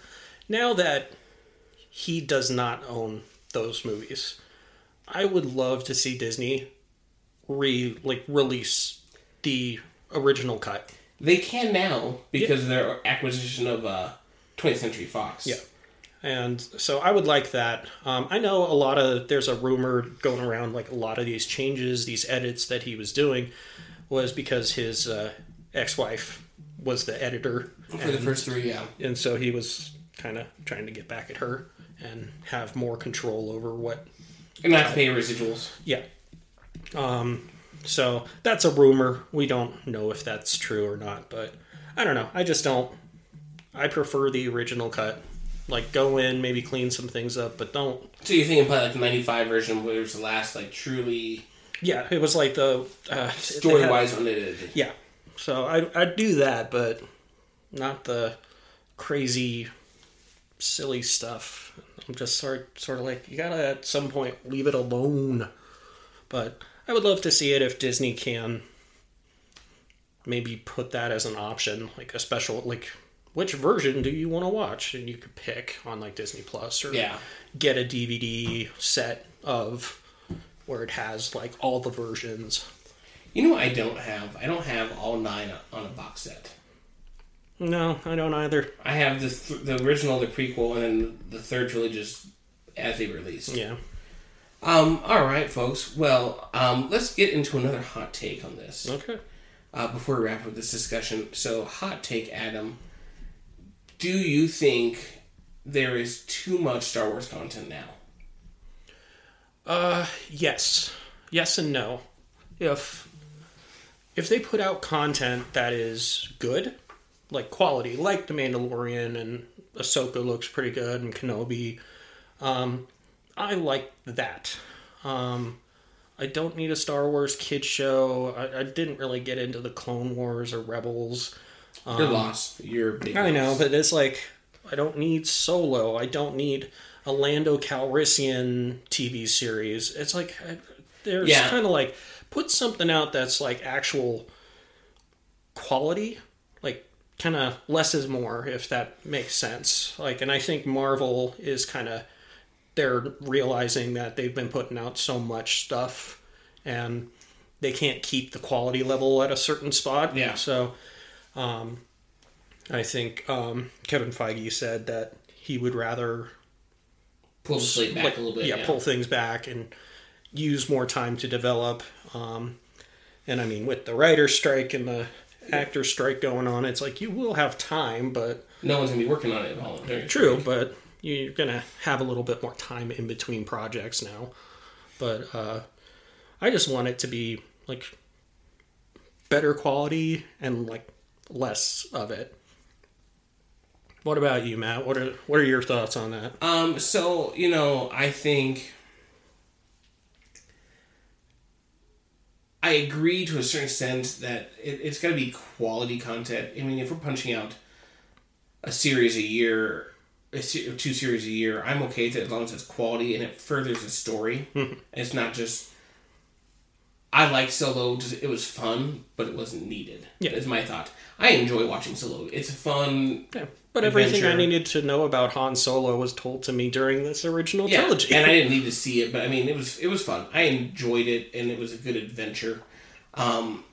now that he does not own those movies, I would love to see Disney re like release the original cut. They can now because of their acquisition of uh, 20th Century Fox. Yeah. And so I would like that. Um, I know a lot of there's a rumor going around like a lot of these changes, these edits that he was doing, was because his uh, ex-wife was the editor, for the first three. Yeah, and so he was kind of trying to get back at her and have more control over what. and not pay residuals. Yeah. Um. So that's a rumor. We don't know if that's true or not, but I don't know. I just don't. I prefer the original cut. Like go in, maybe clean some things up, but don't So you're thinking about like the '95 version, where it was the last like truly Yeah, it was like the uh, story wise unedited. Yeah, so I I'd do that, but not the crazy, silly stuff. I'm just sort sort of like you gotta at some point leave it alone. But I would love to see it if Disney can maybe put that as an option, like a special like. Which version do you want to watch? And you could pick on like Disney Plus or Yeah. get a DVD set of where it has like all the versions. You know, what I don't have. I don't have all nine on a box set. No, I don't either. I have the th- the original, the prequel, and then the third trilogy just as they released. Yeah. Um. All right, folks. Well, um, let's get into another hot take on this Okay. uh, before we wrap up this discussion. So, hot take, Adam. Do you think there is too much Star Wars content now? Uh, yes, yes and no. If if they put out content that is good, like quality, like The Mandalorian and Ahsoka looks pretty good, and Kenobi, um, I like that. Um, I don't need a Star Wars kid show. I, I didn't really get into the Clone Wars or Rebels. You're lost. You're big. Um, I know, but it's like I don't need Solo. I don't need a Lando Calrissian TV series. It's like I- there's Yeah. kind of like put something out that's like actual quality, like kind of less is more, if that makes sense. Like, and I think Marvel is kind of they're realizing that they've been putting out so much stuff and they can't keep the quality level at a certain spot. Yeah. So, um, I think um, Kevin Feige said that he would rather Pull slate back like, a little bit. yeah, pull things back and use more time to develop. Um, and I mean, with the writer strike and the actor strike going on, it's like you will have time, but No one's gonna be working on it all. true, but you're gonna have a little bit more time in between projects now. But uh, I just want it to be like better quality and like less of it. What about you, Matt? What are what are your thoughts on that? Um, so you know, I think I agree to a certain extent that it, it's got to be quality content. I mean, if we're punching out a series a year, a se- two series a year, I'm okay with it as long as it's quality and it furthers the story. [laughs] it's not just. I like Solo. Just it was fun, but it wasn't needed. Yeah. is my thought. I enjoy watching Solo. It's fun. Yeah, but everything I needed to know about Han Solo was told to me during this original Yeah, trilogy. and I [laughs] didn't need to see it, but I mean, it was it was fun. I enjoyed it, and it was a good adventure. Um,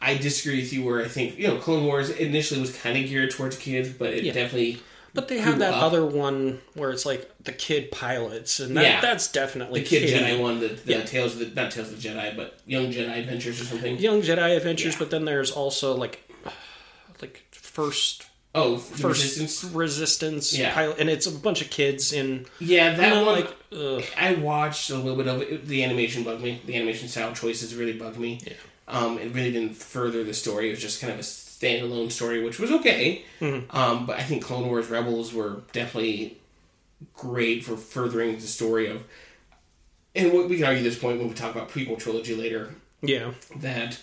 I disagree with you where I think you know Clone Wars initially was kind of geared towards kids, but it Yeah. definitely but they have that up. other one where it's like the kid pilots, and that, Yeah. that's definitely the Kid kiddie. Jedi one, the, the Yeah. Tales of the not Tales of the Jedi, but Young Jedi Adventures or something. Young Jedi Adventures, Yeah. but then there's also like like first Oh, first Resistance. resistance Yeah. pilot, and it's a bunch of kids in. Yeah, that one. like, ugh. I watched a little bit of it. The animation bugged me. The animation style choices really bugged me. Yeah. Um, it really didn't further the story. It was just kind of a standalone story, which was okay. Mm-hmm. Um, but I think Clone Wars Rebels were definitely great for furthering the story of. And we we can argue this point when we talk about prequel trilogy later yeah, that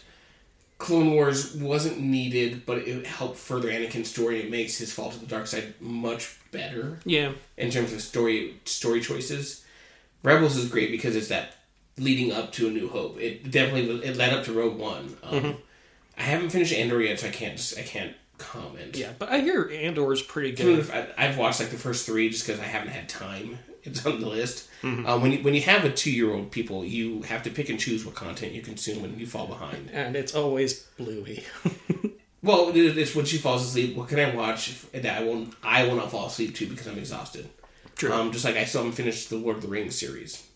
Clone Wars wasn't needed, but it helped further Anakin's story. It makes his fall to the dark side much better yeah, in terms of story story choices. Rebels is great because it's that leading up to A New Hope. It definitely it led up to Rogue One. Um, Mm-hmm. I haven't finished Andor yet, so I can't I can't comment. yeah. But I hear Andor is pretty good. I, I've watched like the first three just because I haven't had time. It's on the list. Mm-hmm. Um, when you, when you have a two year old people, you have to pick and choose what content you consume, and you fall behind. And it's always Bluey. [laughs] Well, it's when she falls asleep. What can I watch that I won't I will not fall asleep to because I'm exhausted. True. Um, just like I still haven't finished the Lord of the Rings series.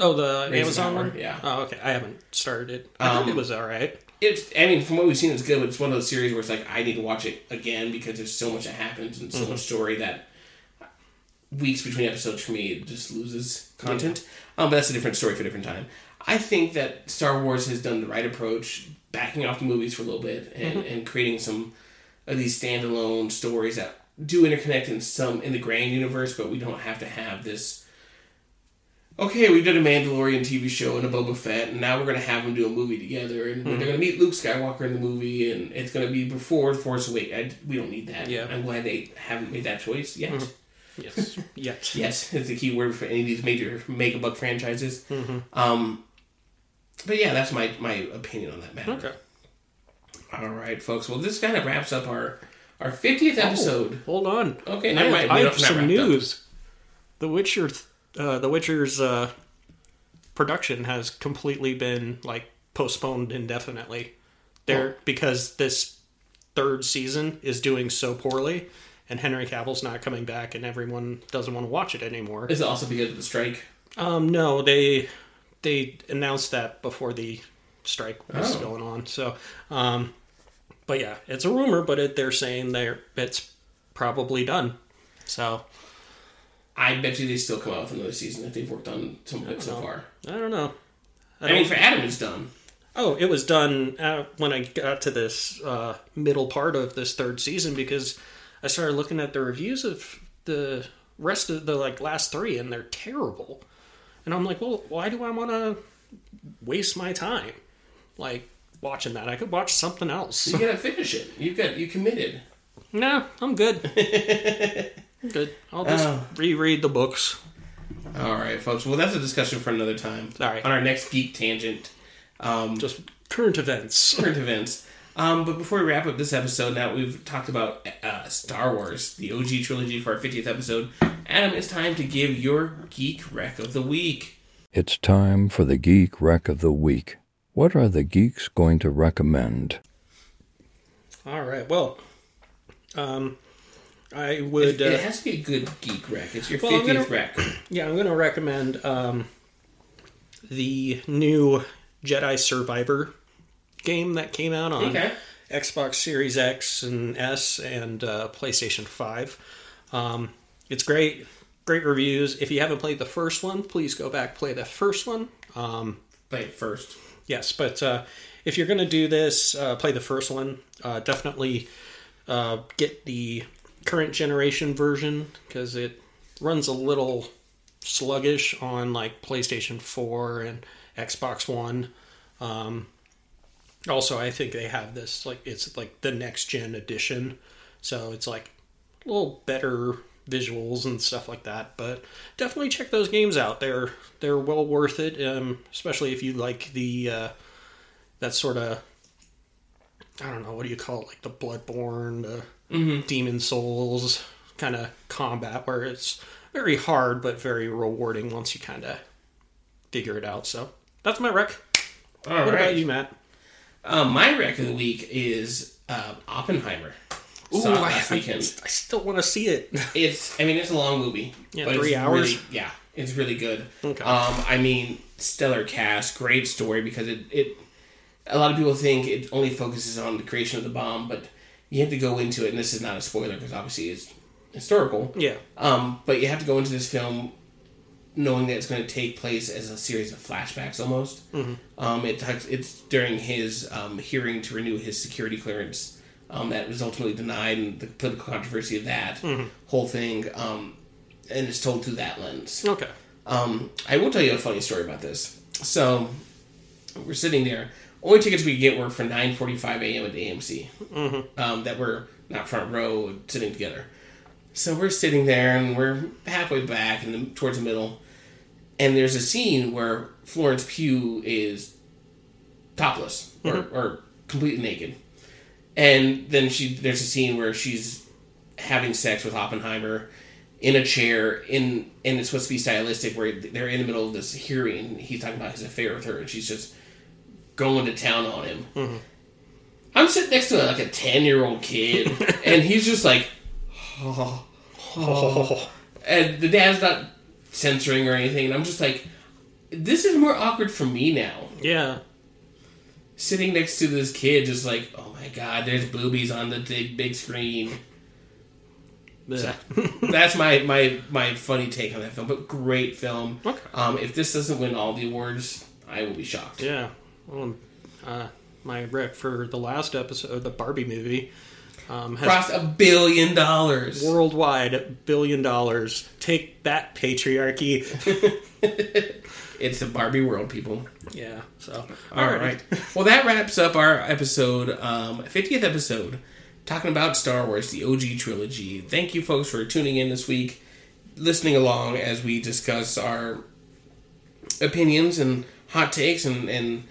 oh, the Rings Amazon one. yeah. Oh, okay. I haven't started it. I Um, it was all right. It's I mean from what we've seen it's good, but it's one of those series where it's like I need to watch it again because there's so much that happens and so much story that weeks between episodes for me it just loses content. Um, but that's a different story for a different time. I think that Star Wars has done the right approach, backing off the movies for a little bit and, and creating some of these standalone stories that do interconnect in some in the grand universe, but we don't have to have this. Okay, we did a Mandalorian TV show and a Boba Fett, and now we're gonna have them do a movie together, and hmm. they're gonna meet Luke Skywalker in the movie, and it's gonna be before Force Awakens. We don't need that. Yeah. I'm glad they haven't made that choice yet. Hmm. [laughs] Yes. yes. Yes, is the key word for any of these major make a buck franchises. Mm-hmm. Um, but yeah, that's my my opinion on that matter. Okay. All right, folks. Well, this kind of wraps up our our 50th episode. Hold on. Okay, I never have, mind. I have don't- some wrapped up. news. The Witcher, uh, The Witcher's uh, production has completely been like postponed indefinitely. There because this third season is doing so poorly, and Henry Cavill's not coming back, and everyone doesn't want to watch it anymore. Is it also because of the strike? Um, no, they they announced that before the strike was Oh. going on. So, um, but yeah, it's a rumor, but it, they're saying they're it's probably done. So I bet you they still come out with another season if they've worked on some of it so know. far. I don't know. I, don't mean, for Adam, it's done. Oh, it was done uh, when I got to this uh, middle part of this third season because I started looking at the reviews of the rest of the like last three, and they're terrible. And I'm like, well, why do I want to waste my time like watching that? I could watch something else. You gotta finish it. You got you committed. [laughs] nah, I'm good. [laughs] I'm good. I'll just Oh. reread the books. All right, folks. Well, that's a discussion for another time. All right. On our next geek tangent, um, Just current events. current events. Um, but before we wrap up this episode, now we've talked about uh, Star Wars, the OG trilogy for our 50th episode. Adam, it's time to give your geek wreck of the week. It's time for the Geek Wreck of the Week. What are the geeks going to recommend? All right. Well, um, I would. It, Uh, it has to be a good geek wreck. It's your Well, 50th gonna- wreck. [clears throat] yeah, I'm going to recommend um, the new Jedi Survivor game that came out on Okay. Xbox Series X and S and uh, PlayStation 5. Um, it's great. Great reviews. If you haven't played the first one, please go back play the first one. Um, Play it first. Yes, but uh, if you're going to do this, uh, play the first one. Uh, definitely uh, get the current generation version because it runs a little sluggish on like PlayStation 4 and Xbox One. Um, also, I think they have this like it's like the next gen edition, so it's like a little better visuals and stuff like that. But definitely check those games out. They're they're well worth it, um, especially if you like the uh, that sort of I don't know what do you call it, like the Bloodborne, Demon's Souls kind of combat where it's very hard but very rewarding once you kind of figure it out. So that's my rec. All what right. about you, Matt? Um, my rec of the week is uh, Oppenheimer. Ooh, I, I. I still want to see it. [laughs] It's, I mean, it's a long movie. Yeah, three hours? Really, yeah, it's really good. Okay. Um, I mean, stellar cast, great story because it, it, a lot of people think it only focuses on the creation of the bomb, but you have to go into it, and this is not a spoiler because obviously it's historical. yeah. Um, but you have to go into this film knowing that it's going to take place as a series of flashbacks almost. Um, it talks, it's during his um, hearing to renew his security clearance um, that was ultimately denied, and the political controversy of that whole thing. Um, and it's told through that lens. Okay. Um, I will tell you a funny story about this. So we're sitting there. Only tickets we could get were for 9:45 a.m. at the AMC. Um, that were not front row, sitting together. So we're sitting there, and we're halfway back and the, towards the middle. And there's a scene where Florence Pugh is topless or, or completely naked, and then she there's a scene where she's having sex with Oppenheimer in a chair in and it's supposed to be stylistic where they're in the middle of this hearing he's talking about his affair with her and she's just going to town on him i'm sitting next to like a 10 year old kid [laughs] and he's just like [laughs] and the dad's not censoring or anything and i'm just like this is more awkward for me now Yeah. sitting next to this kid just like oh my god there's boobies on the big big screen Yeah. [laughs] that's my my my funny take on that film. But great film. Okay. Um, if this doesn't win all the awards, I will be shocked. Yeah. Well, uh, my rec for the last episode, of the Barbie movie, um, has Crossed a billion dollars. worldwide billion dollars. Take that, patriarchy. [laughs] It's the Barbie world, people. yeah. So. All right. well, that wraps up our episode, um, 50th episode, talking about Star Wars, the OG trilogy. Thank you, folks, for tuning in this week, listening along as we discuss our opinions and hot takes, and, and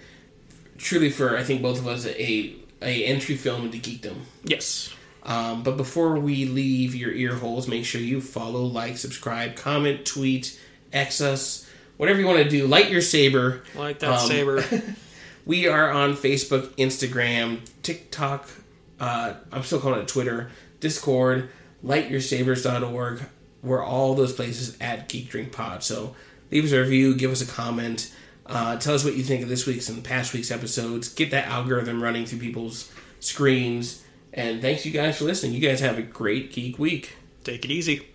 truly for I think both of us a a entry film into geekdom. Yes. Um, but before we leave your ear holes, make sure you follow, like, subscribe, comment, tweet, X us, whatever you want to do. Light your saber. Like that Um, saber. [laughs] We are on Facebook, Instagram, TikTok. Uh, I'm still calling it Twitter, Discord, lightyoursabers.org. We're all those places at Geek Drink Pod. So leave us a review, give us a comment, uh, tell us what you think of this week's and past week's episodes. Get that algorithm running through people's screens. And thanks you guys for listening. You guys have a great geek week. Take it easy.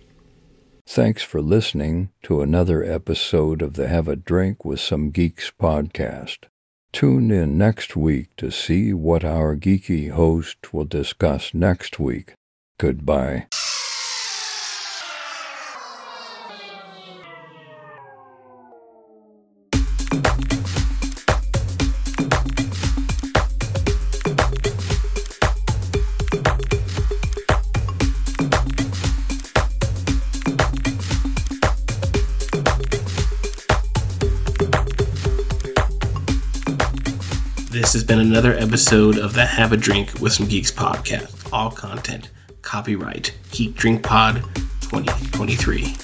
Thanks for listening to another episode of the Have a Drink with Some Geeks podcast. Tune in next week to see what our geeky host will discuss next week. Goodbye. Has been another episode of the Have a Drink with Some Geeks podcast. All content, copyright Geek Drink Pod 2023.